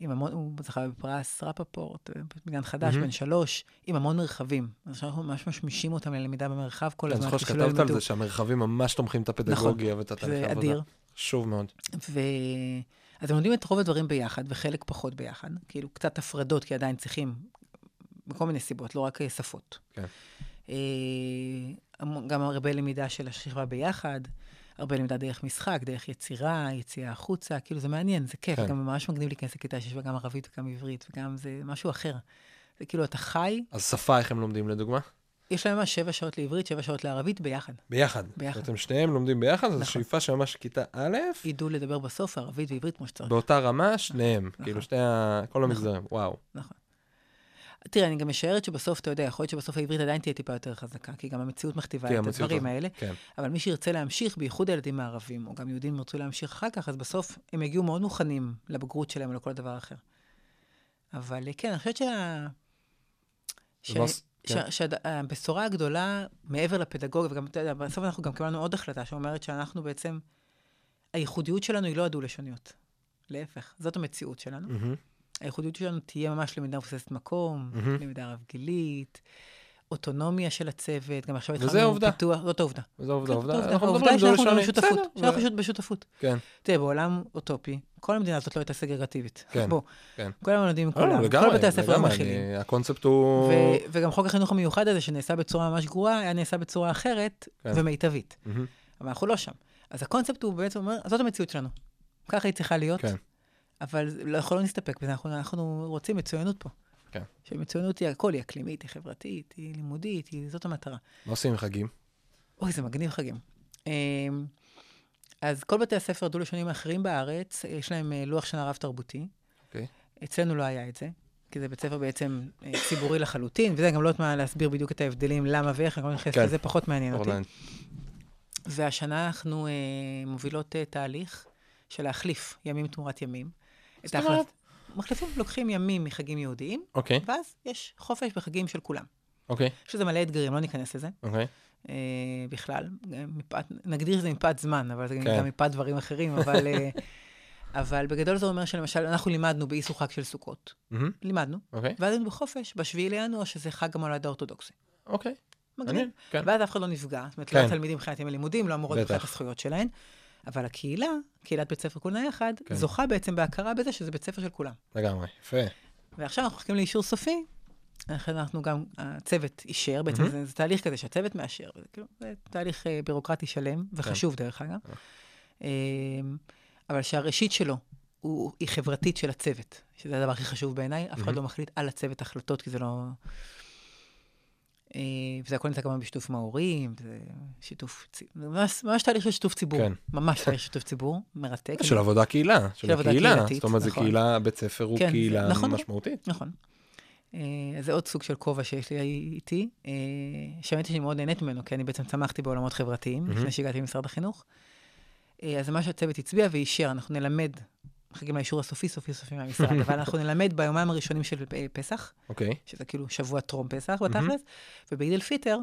עם המון, הוא זכה בפרס רפפורט, אה, בגן חדש, מהמם. בן שלוש, עם המון מרחבים. אז אנחנו ממש משמישים אותם ללמידה במרחב כל אני הזמן, זוכר כדי שלא שכתבת על. זה שהמרחבים ממש תומכים את הפדגוגיה ואת התהליכי זה העבודה. אדיר. חשוב מאוד. ו... אז הם לומדים את רוב הדברים ביחד, וחלק פחות ביחד. כאילו, קצת הפרדות, כי עדיין צריכים, מכל מיני סיבות, לא רק אה, שפות. כן. אה, גם הרבה למידה של השכבה ביחד, הרבה למידה דרך משחק, דרך יצירה, יציאה החוצה, כאילו, זה מעניין, זה כיף. כן. גם ממש מגניב להיכנס לכיתה שיש בה גם ערבית וגם עברית, וגם זה משהו אחר. זה כאילו, אתה חי, אז שפה, איך הם לומדים לדוגמה? יש להם ממש שבע שעות לעברית, שבע שעות לערבית ביחד. ביחד. ביחד. אתם שניהם לומדים ביחד, אז נכון. שאיפה שממש כיתה א', ידעו לדבר בסוף ערבית ועברית כמו שצריך. באותה רמה, שניהם. נכון. כאילו, שני ה... כל המגזרים. וואו. תראה, אני גם משערת שבסוף, אתה יודע, יכול להיות שבסוף העברית עדיין תהיה טיפה יותר חזקה, כי גם המציאות מכתיבה את הדברים האלה. כן. אבל מי שירצה להמשיך, בייחוד הילדים הערבים, או גם יהודים ירצו להמשיך אחר כך, אז בסוף הם יגיעו מאוד מוכנים לבגרות שלהם או לכל דבר אחר. אבל אה, כן, אני חושבת שה... ש... לא כן. ש... שהבשורה הגדולה, מעבר לפדגוגיה, וגם, אתה יודע, בסוף אנחנו גם קיבלנו עוד החלטה שאומרת שאנחנו בעצם, הייחודיות שלנו היא לא הדו-לשוניות. להפך, זאת המציאות שלנו. מהמם. הייחודיות שלנו תהיה ממש למידה מבוססת מקום, מהמם. למידה רב-גילית, אוטונומיה של הצוות, גם עכשיו וזה התחלנו עובדה. פיתוח, זאת העובדה. זו עובדה, כן, עובדה. העובדה היא שאנחנו. בשותפות, שאנחנו פשוט בשותפות. כן, תראה, בעולם אוטופי, כל המדינה הזאת לא הייתה סגרגטיבית. כן, בוא, כן. כולם עם לא, כולם, כל בתי הספר לגמרי, מכילים. הקונספט הוא... וגם חוק החינוך המיוחד הזה, שנעשה בצורה ממש גרועה, היה נעשה בצורה אחרת כן. ומיטבית. אבל אנחנו לא שם. אז הקונספט הוא בעצם אומר, זאת המציאות שלנו. ככה היא צריכה להיות, כן. אבל לא יכולנו להסתפק בזה, אנחנו, אנחנו רוצים מצוינות פה. כן. שמצוינות היא הכל, היא אקלימית, היא חברתית, היא לימודית, היא, זאת המטרה. מה עושים עם חגים? אוי, זה מגניב חגים. אמ, אז כל בתי הספר הדו-לשוניים האחרים בארץ, יש להם אה, לוח שנה רב-תרבותי. אוקיי. אצלנו לא היה את זה, כי זה בית ספר בעצם אה, ציבורי לחלוטין, וזה גם לא יודעת מה להסביר בדיוק את ההבדלים, למה ואיך, אני לא נכנסת כן. לזה, פחות מעניין אותי. והשנה אנחנו אה, מובילות אה, תהליך של להחליף ימים תמורת ימים. את זאת אומרת? ההחלף- מחליפים, לוקחים ימים מחגים יהודיים, אוקיי, ואז יש חופש בחגים של כולם. אוקיי, יש לזה מלא אתגרים, לא ניכנס לזה אוקיי. אה, בכלל. אה, מפאת, נגדיר שזה מפאת זמן, אבל זה כן. גם מפאת דברים אחרים, אבל, אה, אבל בגדול זה אומר שלמשל, אנחנו לימדנו באיסו חג של סוכות. מהמם, לימדנו, אוקיי, ואז היינו בחופש, בשביעי לינואר, שזה חג המולד האורתודוקסי. אוקיי. מגניב. מעניין, כן. ואז אף אחד לא נפגע. זאת אומרת, כן. לא התלמידים מבחינת ימי לימודים, לא אמורות. מבחינת הזכויות שלהן. אבל הקהילה, קהילת בית ספר כולנה יחד, כן. זוכה בעצם בהכרה בזה שזה בית ספר של כולם. לגמרי, יפה. ועכשיו אנחנו מחכים לאישור סופי. לכן אנחנו גם, הצוות אישר, בעצם מהמם. זה, זה תהליך כזה שהצוות מאשר, זה, כאילו, זה תהליך אה, בירוקרטי שלם, וחשוב דרך אגב. אה, אבל שהראשית שלו הוא, היא חברתית של הצוות, שזה הדבר הכי חשוב בעיניי, אף אחד מהמם. לא מחליט על הצוות החלטות, כי זה לא... אה, וזה הכל נמצא כמובן בשיתוף עם ההורים, זה שיתוף, צי- זה ממש, ממש תהליך של שיתוף ציבור. כן. ממש תהליך של שיתוף ציבור, מרתק. של עבודה קהילה, של עבודה הקהילה. קהילתית, זאת אומרת, זה נכון. קהילה, בית ספר הוא כן, קהילה נכון, משמעותית. נכון. אה, זה עוד סוג של כובע שיש לי איתי, אה, שהאמת היא שאני מאוד נהנית ממנו, כי אני בעצם צמחתי בעולמות חברתיים, מהמם. לפני שהגעתי למשרד החינוך. אה, אז זה מה שהצוות הצביע ואישר, אנחנו נלמד, מחכים לאישור הסופי, סופי סופי מהמשרד, אבל אנחנו נלמד ביומיים הראשונים של אה, פסח, אוקיי, שזה כאילו שבוע טרום פסח. בתכלס, ובעיד אל פיטר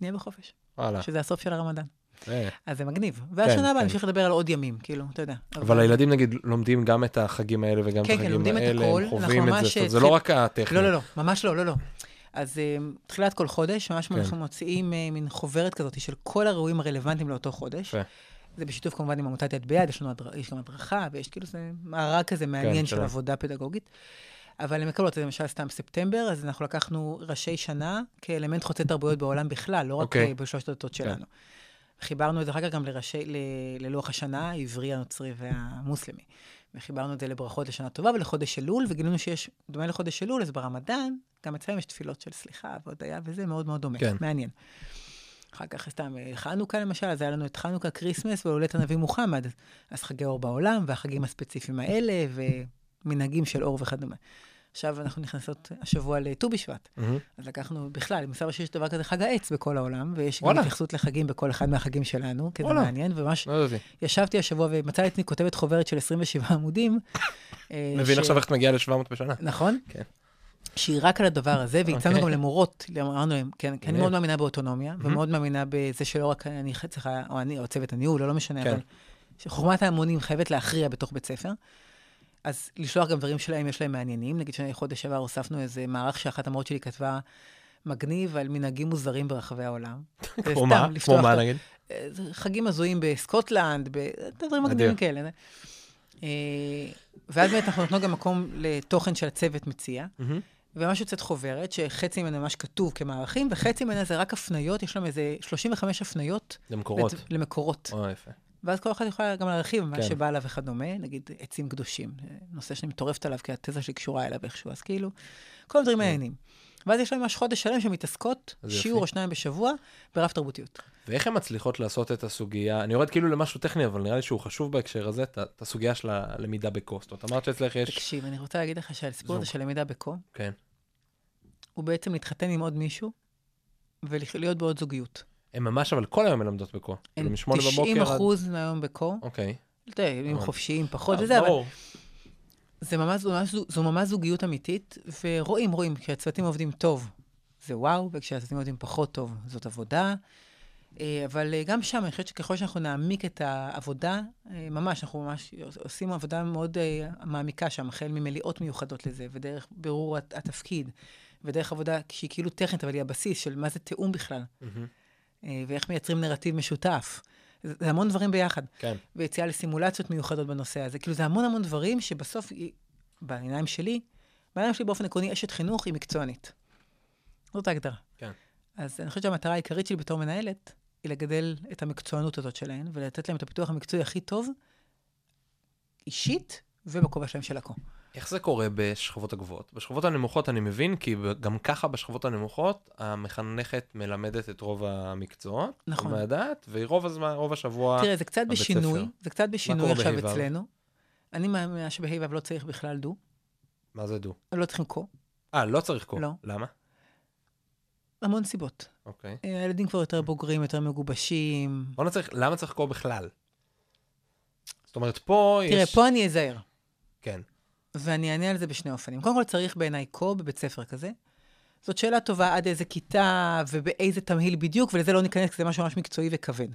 נהיה בחופש, וואלה. שזה הסוף של הרמדאן. אה. אז זה מגניב. והשנה הבאה כן. נמשיך לדבר על עוד ימים, כאילו, אתה יודע. אבל הילדים נגיד לומדים גם את החגים האלה וגם את כן, כן, החגים האלה. הם חווים את זה, אה, זה לא רק הטכני. לא, לא, לא, ממש לא, לא, לא. אז תחילת כל חודש, ממש כן. אנחנו מוציאים מין חוברת כזאת של כל האירועים הרלוונטיים לאותו חודש. זה בשיתוף כמובן עם עמותת יד ביד, יש לנו הדר... יש גם הדרכה, ויש כאילו זה מארג כזה מעניין של שלם. עבודה פדגוגית. אבל הם מקבלות, למשל סתם ספטמבר, אז אנחנו לקחנו ראשי שנה כאלמנט חוצה תרבויות בעולם בכלל, לא רק אוקיי. אה, בשלושת הדתות כן. שלנו. חיברנו את זה אחר כך גם לראשי, ל, ללוח השנה, העברי, הנוצרי והמוסלמי. וחיברנו את זה לברכות לשנה טובה ולחודש אלול, וגילינו שיש, דומה לחודש אלול, אז ברמדאן, גם אצלם יש תפילות של סליחה והודיה, וזה מאוד מאוד דומה, כן. מעניין. אחר כך סתם אה, חנוכה למשל, אז היה לנו את חנוכה, כריסמס והולדת הנביא מוחמד. אז חגי אור בעולם, והחגים הספציפיים האלה, ומנהגים של אור וכדומה. עכשיו אנחנו נכנסות השבוע לט"ו בשבט. מהמם. אז לקחנו בכלל, מסתבר שיש דבר כזה חג העץ בכל העולם, ויש גם וואלה. התייחסות לחגים בכל אחד מהחגים שלנו, כי זה. מעניין, וממש לא. ישבתי השבוע ומצאתי את כותבת חוברת של 27 עמודים. אה, מבין ש- עכשיו איך את מגיעה ל-700 בשנה. נכון? כן. שהיא רק על הדבר הזה, והצענו אוקיי. גם למורות, אמרנו להם, כן, כי אני מגניב. מאוד מאמינה באוטונומיה, מהמם. ומאוד מאמינה בזה שלא רק אני צריכה, או אני, או צוות הניהול, או לא משנה, כן. אבל שחוכמת ההמונים חייבת להכריע בתוך בית ספר. אז לשלוח גם דברים שלהם, יש להם מעניינים. נגיד שחודש שעבר הוספנו איזה מערך שאחת המורות שלי כתבה מגניב על מנהגים מוזרים ברחבי העולם. כמו מה? כמו מה נגיד? אה, חגים הזויים בסקוטלנד, דברים. מגניבים כאלה. אה, ואז באמת אנחנו נותנות גם מקום לתוכן שהצוות מציע. וממש יוצאת חוברת, שחצי ממנה ממש כתוב כמערכים, וחצי ממנה זה רק הפניות, יש להם איזה 35 הפניות למקורות. לת- למקורות. או, יפה. ואז כל אחד יכולה גם להרחיב מה כן. שבא לה וכדומה, נגיד עצים קדושים, זה נושא שאני מטורפת עליו, כי התזה שלי קשורה אליו איכשהו, אז כאילו, כל הדברים מעניינים. ואז יש להם ממש חודש שלם שמתעסקות. שיעור או שניים בשבוע, ברב תרבותיות. ואיך הן מצליחות לעשות את הסוגיה, אני יורד כאילו למשהו טכני, אבל נראה לי שהוא חשוב בהקשר הזה, את הסוגיה של הלמידה בקוסט. את אמרת שאצלך יש... תקשיב, אני רוצה להגיד לך שהסיפור הזה. של למידה בקו, כן. הוא בעצם להתחתן עם עוד מישהו, ולהיות בעוד זוגיות. הן ממש אבל כל היום מלמדות בקו. כאילו הן משמונה 90 בבוקר עד... אחוז מהיום בקו, אוקיי. אתה יודע, ימים אבל- חופשיים פחות אה, וזה, אבל. זה ממש, זו ממש, זו ממש זוגיות אמיתית, ורואים, רואים, כשהצוותים עובדים טוב, זה וואו, וכשהצוותים עובדים פחות טוב, זאת עבודה. אה, אבל אה, גם שם, אני חושבת שככל שאנחנו נעמיק את העבודה, אה, ממש, אנחנו ממש עושים עבודה מאוד מעמיקה שם, החל ממליאות מיוחדות לזה, ודרך בירור הת- התפקיד, ודרך עבודה שהיא כאילו טכנית, אבל היא הבסיס של מה זה תיאום בכלל. אה, ואיך מייצרים נרטיב משותף. זה, המון דברים ביחד. כן. ויציאה לסימולציות מיוחדות בנושא הזה. כאילו, זה המון המון דברים שבסוף, בעיניים שלי, בעיניים שלי באופן עקרוני, אשת חינוך היא מקצוענית. זאת ההגדרה. כן. אז אני חושבת שהמטרה העיקרית שלי בתור מנהלת, היא לגדל את המקצוענות הזאת שלהן, ולתת להן את הפיתוח המקצועי הכי טוב, אישית, ובכובע שלהם של הכל. איך זה קורה בשכבות הגבוהות? בשכבות הנמוכות אני מבין, כי גם ככה בשכבות הנמוכות, המחנכת מלמדת את רוב המקצועות. נכון. מהדת, והיא רוב הזמן, רוב השבוע... תראה, זה קצת בשינוי, ספר. זה קצת בשינוי עכשיו בה'-ו'? אצלנו. אני מאמינה שבה' ו' לא צריך בכלל דו, מה זה דו? לא צריכים קו, אה, לא צריך קו. לא. למה? המון סיבות. אוקיי. אה, הילדים כבר יותר בוגרים, יותר מגובשים. בוא נצטרך, למה צריך קו בכלל? זאת אומרת, פה יש... תראה, פה אני אזהר, כן. ואני אענה על זה בשני אופנים. קודם כל, צריך בעיניי קו בבית ספר כזה. זאת שאלה טובה עד איזה כיתה ובאיזה תמהיל בדיוק, ולזה לא ניכנס, כי זה משהו ממש מקצועי וכבד.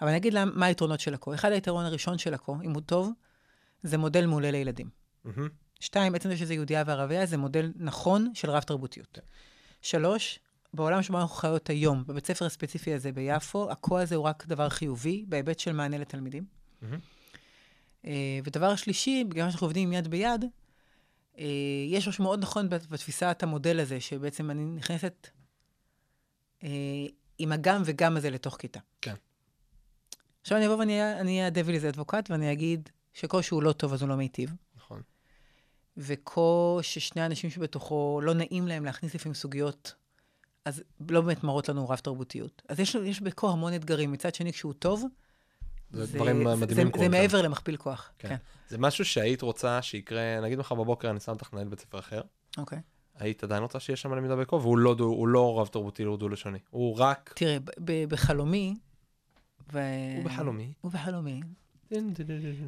אבל אני אגיד לה מה היתרונות של הקו. אחד היתרון הראשון של הקו, אם הוא טוב, זה מודל מעולה לילדים. מהמם. שתיים, עצם זה שזה יהודייה וערבייה, זה מודל נכון של רב-תרבותיות. שלוש, בעולם שבו אנחנו חיות היום, בבית ספר הספציפי הזה ביפו, הקו הזה הוא רק דבר חיובי, בהיבט של מענה לתלמידים. מהמם. אה, ודבר שלישי, בגלל שאנחנו עובדים יד ביד, אה, יש משהו מאוד נכון בת- בתפיסת המודל הזה, שבעצם אני נכנסת אה, עם הגם וגם הזה לתוך כיתה. כן. עכשיו אני אבוא ואני אהיה- אהיה הדביליז אדבוקט, ואני אגיד שקו שהוא לא טוב אז הוא לא מיטיב. נכון. וכה ששני האנשים שבתוכו לא נעים להם להכניס לפעמים סוגיות, אז לא באמת מראות לנו רב תרבותיות. אז יש, יש בכה המון אתגרים. מצד שני, כשהוא טוב, זה דברים מדהימים זה, קורים זה. מעבר למכפיל כוח. כן. כן. זה משהו שהיית רוצה שיקרה, נגיד מחר בבוקר אני שם אותך לנהל בית ספר אחר, אוקיי. היית עדיין רוצה שיהיה שם למידה בקו, והוא לא, דו- לא רב תרבותי, הוא דו-לשוני. הוא רק... תראה, בחלומי, ו... הוא בחלומי. הוא בחלומי.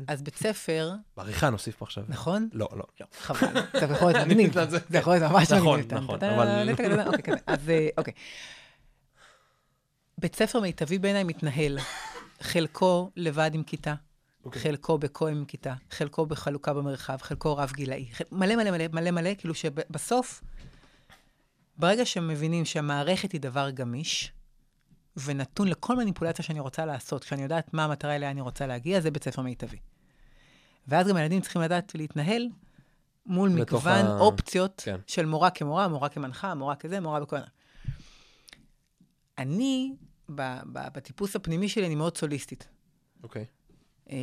אז בית ספר, בעריכה נוסיף פה עכשיו. נכון? לא, לא. לא, חבל. זה יכול להיות מגניב. זה יכול להיות ממש נכון, מגניב. נכון, טה-טה, אבל- אוקיי, כזה. אז אה, אוקיי. בית ספר מיטבי בעיניי מתנהל, חלקו לבד עם כיתה, אוקיי. חלקו בקו עם כיתה, חלקו בחלוקה במרחב, חלקו רב גילאי, חל- מלא מלא מלא מלא מלא, כאילו שבסוף, ברגע שמבינים שהמערכת היא דבר גמיש, ונתון לכל מניפולציה שאני רוצה לעשות, כשאני יודעת מה המטרה אליה אני רוצה להגיע, זה בית ספר מיטבי. ואז גם הילדים צריכים לדעת להתנהל מול מגוון ה- אופציות כן. של מורה כמורה, מורה כמנחה, מורה כזה, מורה בכל... אני, בטיפוס הפנימי שלי, אני מאוד סוליסטית. אוקיי. אה,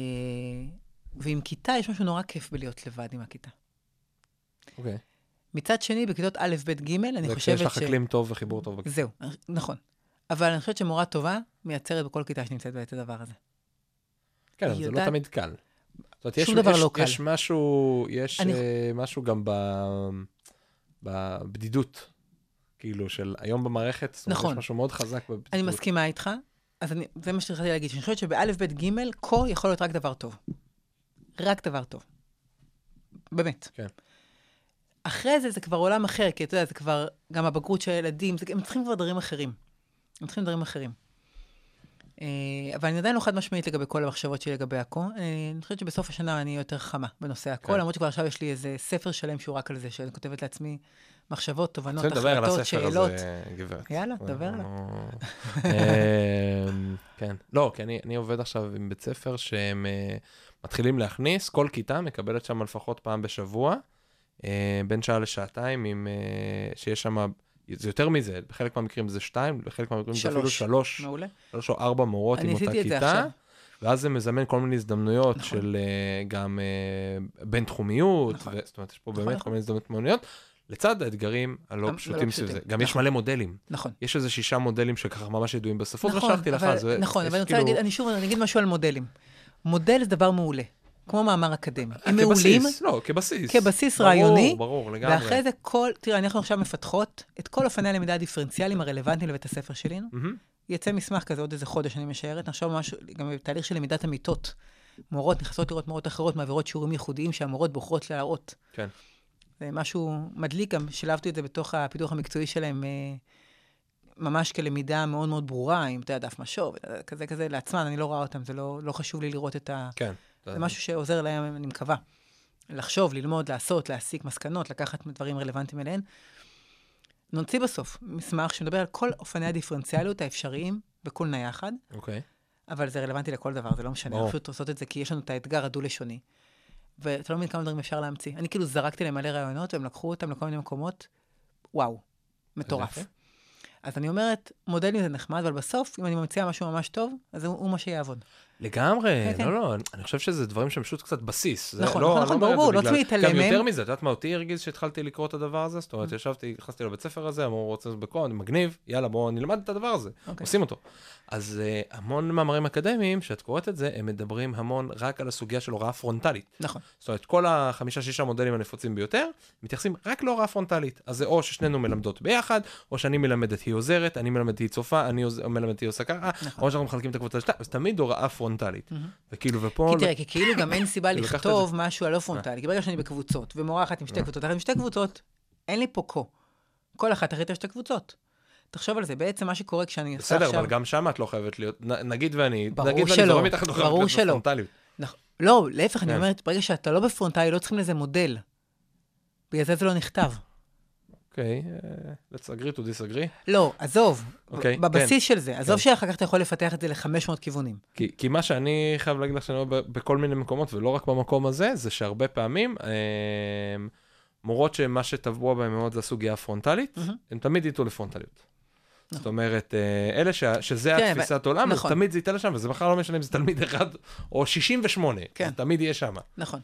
ועם כיתה יש משהו נורא כיף בלהיות לבד עם הכיתה. אוקיי. מצד שני, בכיתות א', ב', ג', אני זה חושבת כשיש לך ש... אקלים טוב וחיבור טוב. זהו, נכון. אבל אני חושבת שמורה טובה מייצרת בכל כיתה שנמצאת בה את הדבר הזה. כן, אבל זה לא תמיד קל. זאת אומרת, יש- שום דבר יש- לא קל. יש משהו, יש אני- אה, משהו גם ב- בבדידות, כאילו, של היום במערכת, זאת אומרת, נכון. יש משהו מאוד חזק בבדידות. אני מסכימה איתך, אז אני, זה מה שהתחלתי להגיד, שאני חושבת שבאלף, בית, גימל, כה יכול להיות רק דבר טוב. רק דבר טוב. באמת. כן. אחרי זה, זה כבר עולם אחר, כי אתה יודע, זה כבר גם הבגרות של הילדים, זה, הם צריכים כבר דברים אחרים. הם צריכים דברים אחרים. אה, אבל אני עדיין לא חד משמעית לגבי כל המחשבות שלי לגבי הכל. אה, אני חושבת שבסוף השנה אני יותר חמה בנושא הכל, כן. למרות שכבר עכשיו יש לי איזה ספר שלם שהוא רק על זה, שאני כותבת לעצמי מחשבות, תובנות, רוצה לדבר על החלטות, הספר שאלות. הזה, גברת. יאללה, דבר עליו. אמ, כן. לא, כי אני עובד עכשיו עם בית ספר שהם אה, מתחילים להכניס, כל כיתה מקבלת שם לפחות פעם בשבוע, אה, בין שעה לשעתיים, עם, אה, שיש שם, זה יותר מזה, בחלק מהמקרים זה שתיים, בחלק מהמקרים זה אפילו שלוש. מעולה. שלוש או ארבע מורות עם אותה כיתה. ואז זה מזמן כל מיני הזדמנויות נכון. של אה, גם אה, בין-תחומיות, נכון. ו- זאת אומרת, יש פה נכון, באמת נכון. כל מיני הזדמנויות מעניינות, לצד האתגרים הלא פשוטים סביב זה. גם יש נכון. מלא מודלים. נכון. יש איזה שישה מודלים שככה ממש ידועים בספרות, נכון, ושלחתי לך, אז זה- נכון, יש אבל אני רוצה כאילו- להגיד, אני שוב, אני אגיד משהו על מודלים. מודל זה דבר מעולה, כמו מאמר אקדמי. הם כבסיס, מעולים, לא, כבסיס. כבסיס ברור, רעיוני, ברור, לגמרי. ואחרי זה כל, תראה, אנחנו עכשיו מפתחות את כל אופני הלמידה הדיפרנציאליים הרלוונטיים לבית הספר שלנו. יצא מסמך כזה עוד איזה חודש, אני משערת. עכשיו ממש, גם בתהליך של למידת אמיתות. מורות נכנסות לראות מורות אחרות, מעבירות שיעורים ייחודיים שהמורות בוחרות להראות. כן. זה משהו מדליק, גם שילבתי את זה בתוך הפיתוח המקצועי שלהם, אה, ממש כלמידה מאוד מאוד ברורה, עם, אתה יודע, דף משוב, כזה כזה לעצמן, אני לא רואה אותם, זה לא, לא חשוב לי לראות את ה... כן. זה משהו שעוזר להם, אני מקווה. לחשוב, ללמוד, לעשות, להסיק מסקנות, לקחת דברים רלוונטיים אליהן. נוציא בסוף מסמך שמדבר על כל אופני הדיפרנציאליות האפשריים בכל נייחד, אוקיי. אבל זה רלוונטי לכל דבר, זה לא משנה. אנחנו פשוט עושות את זה כי יש לנו את האתגר הדו-לשוני. ואתה לא מבין כמה דברים אפשר להמציא. אני כאילו זרקתי להם מלא רעיונות, והם לקחו אותם לכל מיני מקומות, וואו, מטורף. אז אני אומרת, מודלים זה נחמד, אבל בסוף, אם אני ממציאה משהו ממש טוב, אז הוא, הוא מה שיעבוד. לגמרי, כן, כן. לא, לא, אני חושב שזה דברים שהם פשוט קצת בסיס. זה נכון, לא- נכון, אני נכון, ברור, זה לא צריך להתעלם גם יותר. מזה, את יודעת מה אותי הרגיז שהתחלתי לקרוא את הדבר הזה? זאת אומרת, ישבתי, נכנסתי לבית ספר הזה, אמרו, רוצה לעשות בקוד, מגניב, יאללה, בואו נלמד את הדבר הזה. אוקיי. עושים אותו. אז uh, המון מאמרים אקדמיים, שאת קוראת את זה, הם מדברים המון רק על הסוגיה של הוראה פרונטלית. נכון. זאת אומרת, כל החמישה-שישה מודלים הנפוצים ביותר, מתייחסים רק להוראה פרונטלית. אז זה או ששנינו מלמדות ביחד, או שאני מלמדת היא עוזרת, אני מלמדת היא צופה, אני מלמדת היא עושה ככה, נכון. או שאנחנו מחלקים את הקבוצה לשתיים, אז תמיד הוראה פרונטלית. וכאילו, ופה... כי תראה, כי כאילו גם אין סיבה את לכתוב משהו הלא פרונטלי. כי ברגע שאני בקבוצות, ומורה אחת עם שתי קבוצות, אחת עם שתי קבוצות, אין לי פה כה. כל אחת אחרת יש שתי קבוצות. תחשוב על זה, בעצם מה שקורה כשאני עושה בסדר, עכשיו... אבל גם שם את לא חייבת להיות, נגיד ואני, ברור נגיד ואני שלא, זורם איתך, את לא חייבת ברור להיות שלא. בפרונטליות. לא, להפך, אני כן. אומרת, ברגע שאתה לא בפרונטלי, לא צריכים לזה מודל. בגלל זה זה לא נכתב. אוקיי, אה, let's agree to disagree. לא, עזוב, אוקיי, בבסיס של זה. עזוב כן. שאחר כך אתה יכול לפתח את זה ל-500 כיוונים. כי, כי מה שאני חייב להגיד לך שאני רואה ב- בכל מיני מקומות, ולא רק במקום הזה, זה שהרבה פעמים אה, מורות שמה שטבוע בהן מאוד זה הסוגיה הפרונטלית, מהמם. הן תמיד ייטו לפרונטליות. זאת נכון. אומרת, אה, אלה ש... שזה כן, התפיסת עולם, אז נכון. תמיד זה ייתה לשם, וזה בכלל לא משנה אם זה תלמיד אחד או 68, כן. זה תמיד יהיה שם. נכון.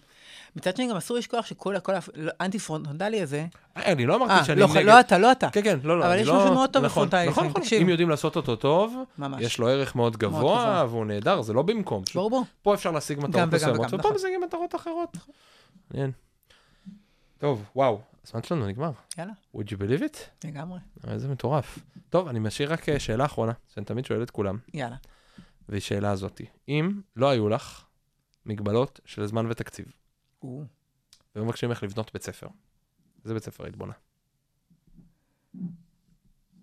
מצד שני, גם אסור לשכוח שכל כל האנטי-פרונטלי הזה... אני לא אמרתי אה, שאני לא, נגד... לא אתה, לא אתה. כן, כן, לא, לא, אבל יש לא... משהו מאוד טוב נכון, בפרונטלי נכון, נכון, תקשיב. אם יודעים לעשות אותו טוב. יש לו ערך מאוד גבוה. והוא נהדר, זה לא במקום. ברור, ברור. פה אפשר להשיג מטרות מסוימות, ופה נכון. משיגים מטרות אחרות. מעניין. טוב, וואו, הזמן שלנו נגמר. יאללה, would you believe it? לגמרי. איזה מטורף. טוב, אני משאיר רק אה, שאלה אחרונה, שאני תמיד שואל את כולם, יאללה. והיא שאלה הזאתי. אם לא היו לך מגבלות של זמן ותקציב, או, מבקשים לך לבנות בית ספר, איזה בית ספר היית בונה?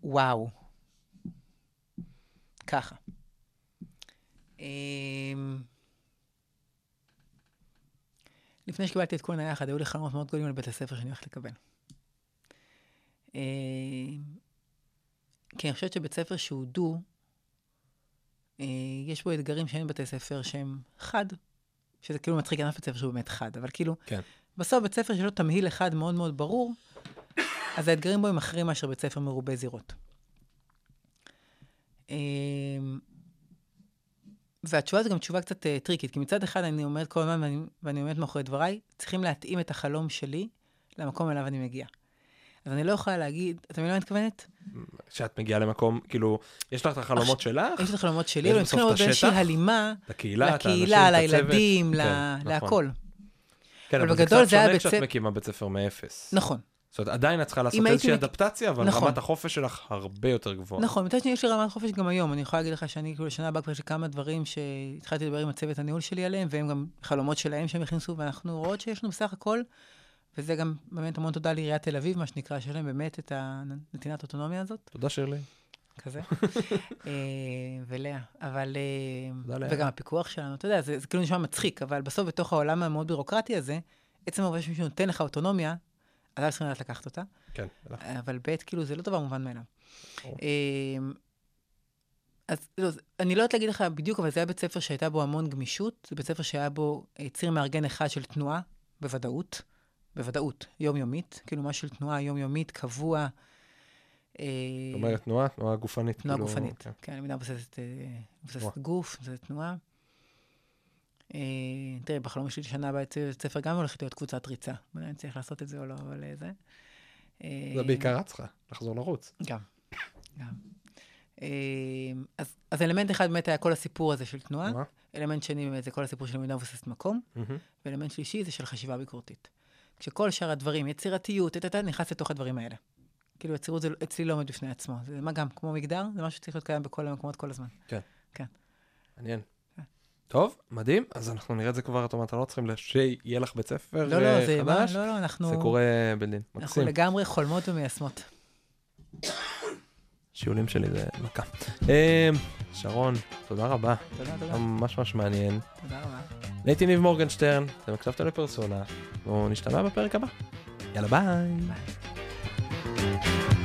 וואו. ככה. אמ, לפני שקיבלתי את כל היחד, היו לי חלומות מאוד גדולים על בית הספר שאני הולכת לקבל. אמ, כי אני חושבת שבית ספר שהוא דו, אה, יש בו אתגרים שאין בבתי ספר שהם חד, שזה כאילו מצחיק, אין אף בית ספר שהוא באמת חד, אבל כאילו, כן. בסוף בית ספר שיש לו תמהיל אחד מאוד מאוד ברור, אז האתגרים בו הם אחרים מאשר בית ספר מרובה זירות. אמ, והתשובה זו גם תשובה קצת uh, טריקית, כי מצד אחד אני אומרת כל הזמן, ואני, ואני עומדת מאחורי דבריי, צריכים להתאים את החלום שלי למקום אליו אני מגיעה. אז אני לא יכולה להגיד, אתה מבין מה אני מתכוונת? שאת מגיעה למקום, כאילו, יש לך את החלומות שלך, יש את החלומות שלי, אבל צריכים את להיות באיזושהי הלימה לקהילה, לקהילה. לילדים, כן, נכון. להכל. כן, אבל בגדול זה זה היה קצת בית שונה ספר- כשאת מקימה בית ספר מאפס. נכון, זאת אומרת, עדיין את צריכה לעשות איזושהי אדפטציה, אבל נכון. רמת החופש שלך הרבה יותר גבוהה. נכון, מצד שני יש לי רמת חופש גם היום. אני יכולה להגיד לך שאני, כאילו, לשנה הבאה כבר יש לי כמה דברים שהתחלתי לדבר עם הצוות הניהול שלי עליהם, והם גם חלומות שלהם שהם הכניסו, ואנחנו רואות שיש לנו בסך הכל, וזה גם באמת המון תודה לעיריית תל אביב, מה שנקרא, שיש להם באמת את הנתינת האוטונומיה הזאת, תודה שירלי. כזה. אה, ולאה, אבל... אה, תודה, לאה. וגם הפיקוח שלנו, אתה יודע, זה, זה כאילו נשמע מצחיק, אבל בסוף בתוך העולם המאוד בירוקרטי הזה, עצם העובדה שמישהו נותן לך אוטונומיה, אז אתה צריכים לדעת לקחת אותה. כן. אבל ב', כאילו, זה לא דבר מובן מאליו. אמ, אז לא, אני לא יודעת להגיד לך בדיוק, אבל זה היה בית ספר שהייתה בו המון גמישות. זה בית ספר שהיה בו אה, ציר מארגן אחד של תנועה, בוודאות. בוודאות, יומיומית. כאילו, משהו של תנועה יומיומית, קבוע. אה, זאת אומרת תנועה, תנועה גופנית. תנועה כאילו, גופנית. כן. כן, למידה מבוססת אה, מבוססת. גוף, מבוססת תנועה. אה, תראה, בחלום שלי לשנה הבאה אצל בית ספר גם הולכת להיות קבוצת ריצה. אני צריך לעשות את זה או לא, אבל זה. זה בעיקר את צריכה, לחזור לרוץ. גם, גם. אז, אז אלמנט אחד באמת היה כל הסיפור הזה של תנועה. אלמנט שני באמת זה כל הסיפור של למידה מבוססת מקום. ואלמנט שלישי זה של חשיבה ביקורתית. כשכל שאר הדברים, יצירתיות, טה-טה-טה, נכנס לתוך הדברים האלה. כאילו יצירות זה אצלי לא עומד בפני עצמו. זה מה גם, כמו מגדר, זה משהו שצריך להיות קיים בכל המקומות כל הזמן. מעניין. כן. טוב, מדהים, אז אנחנו נראה את זה כבר, אתה אומר, אתה לא צריכים שיהיה לך בית ספר לא, לא, זה, מה, חדש, לא, לא, אנחנו, זה קורה אנחנו מקסים. לגמרי חולמות ומיישמות. שיעולים שלי זה מכה. אה, שרון, תודה רבה, תודה, תודה, ממש ממש מעניין. תודה רבה. אני הייתי ניב מורגנשטרן, אתם הקשבתם לפרסונה, ונשתמע בפרק הבא. יאללה ביי. ביי.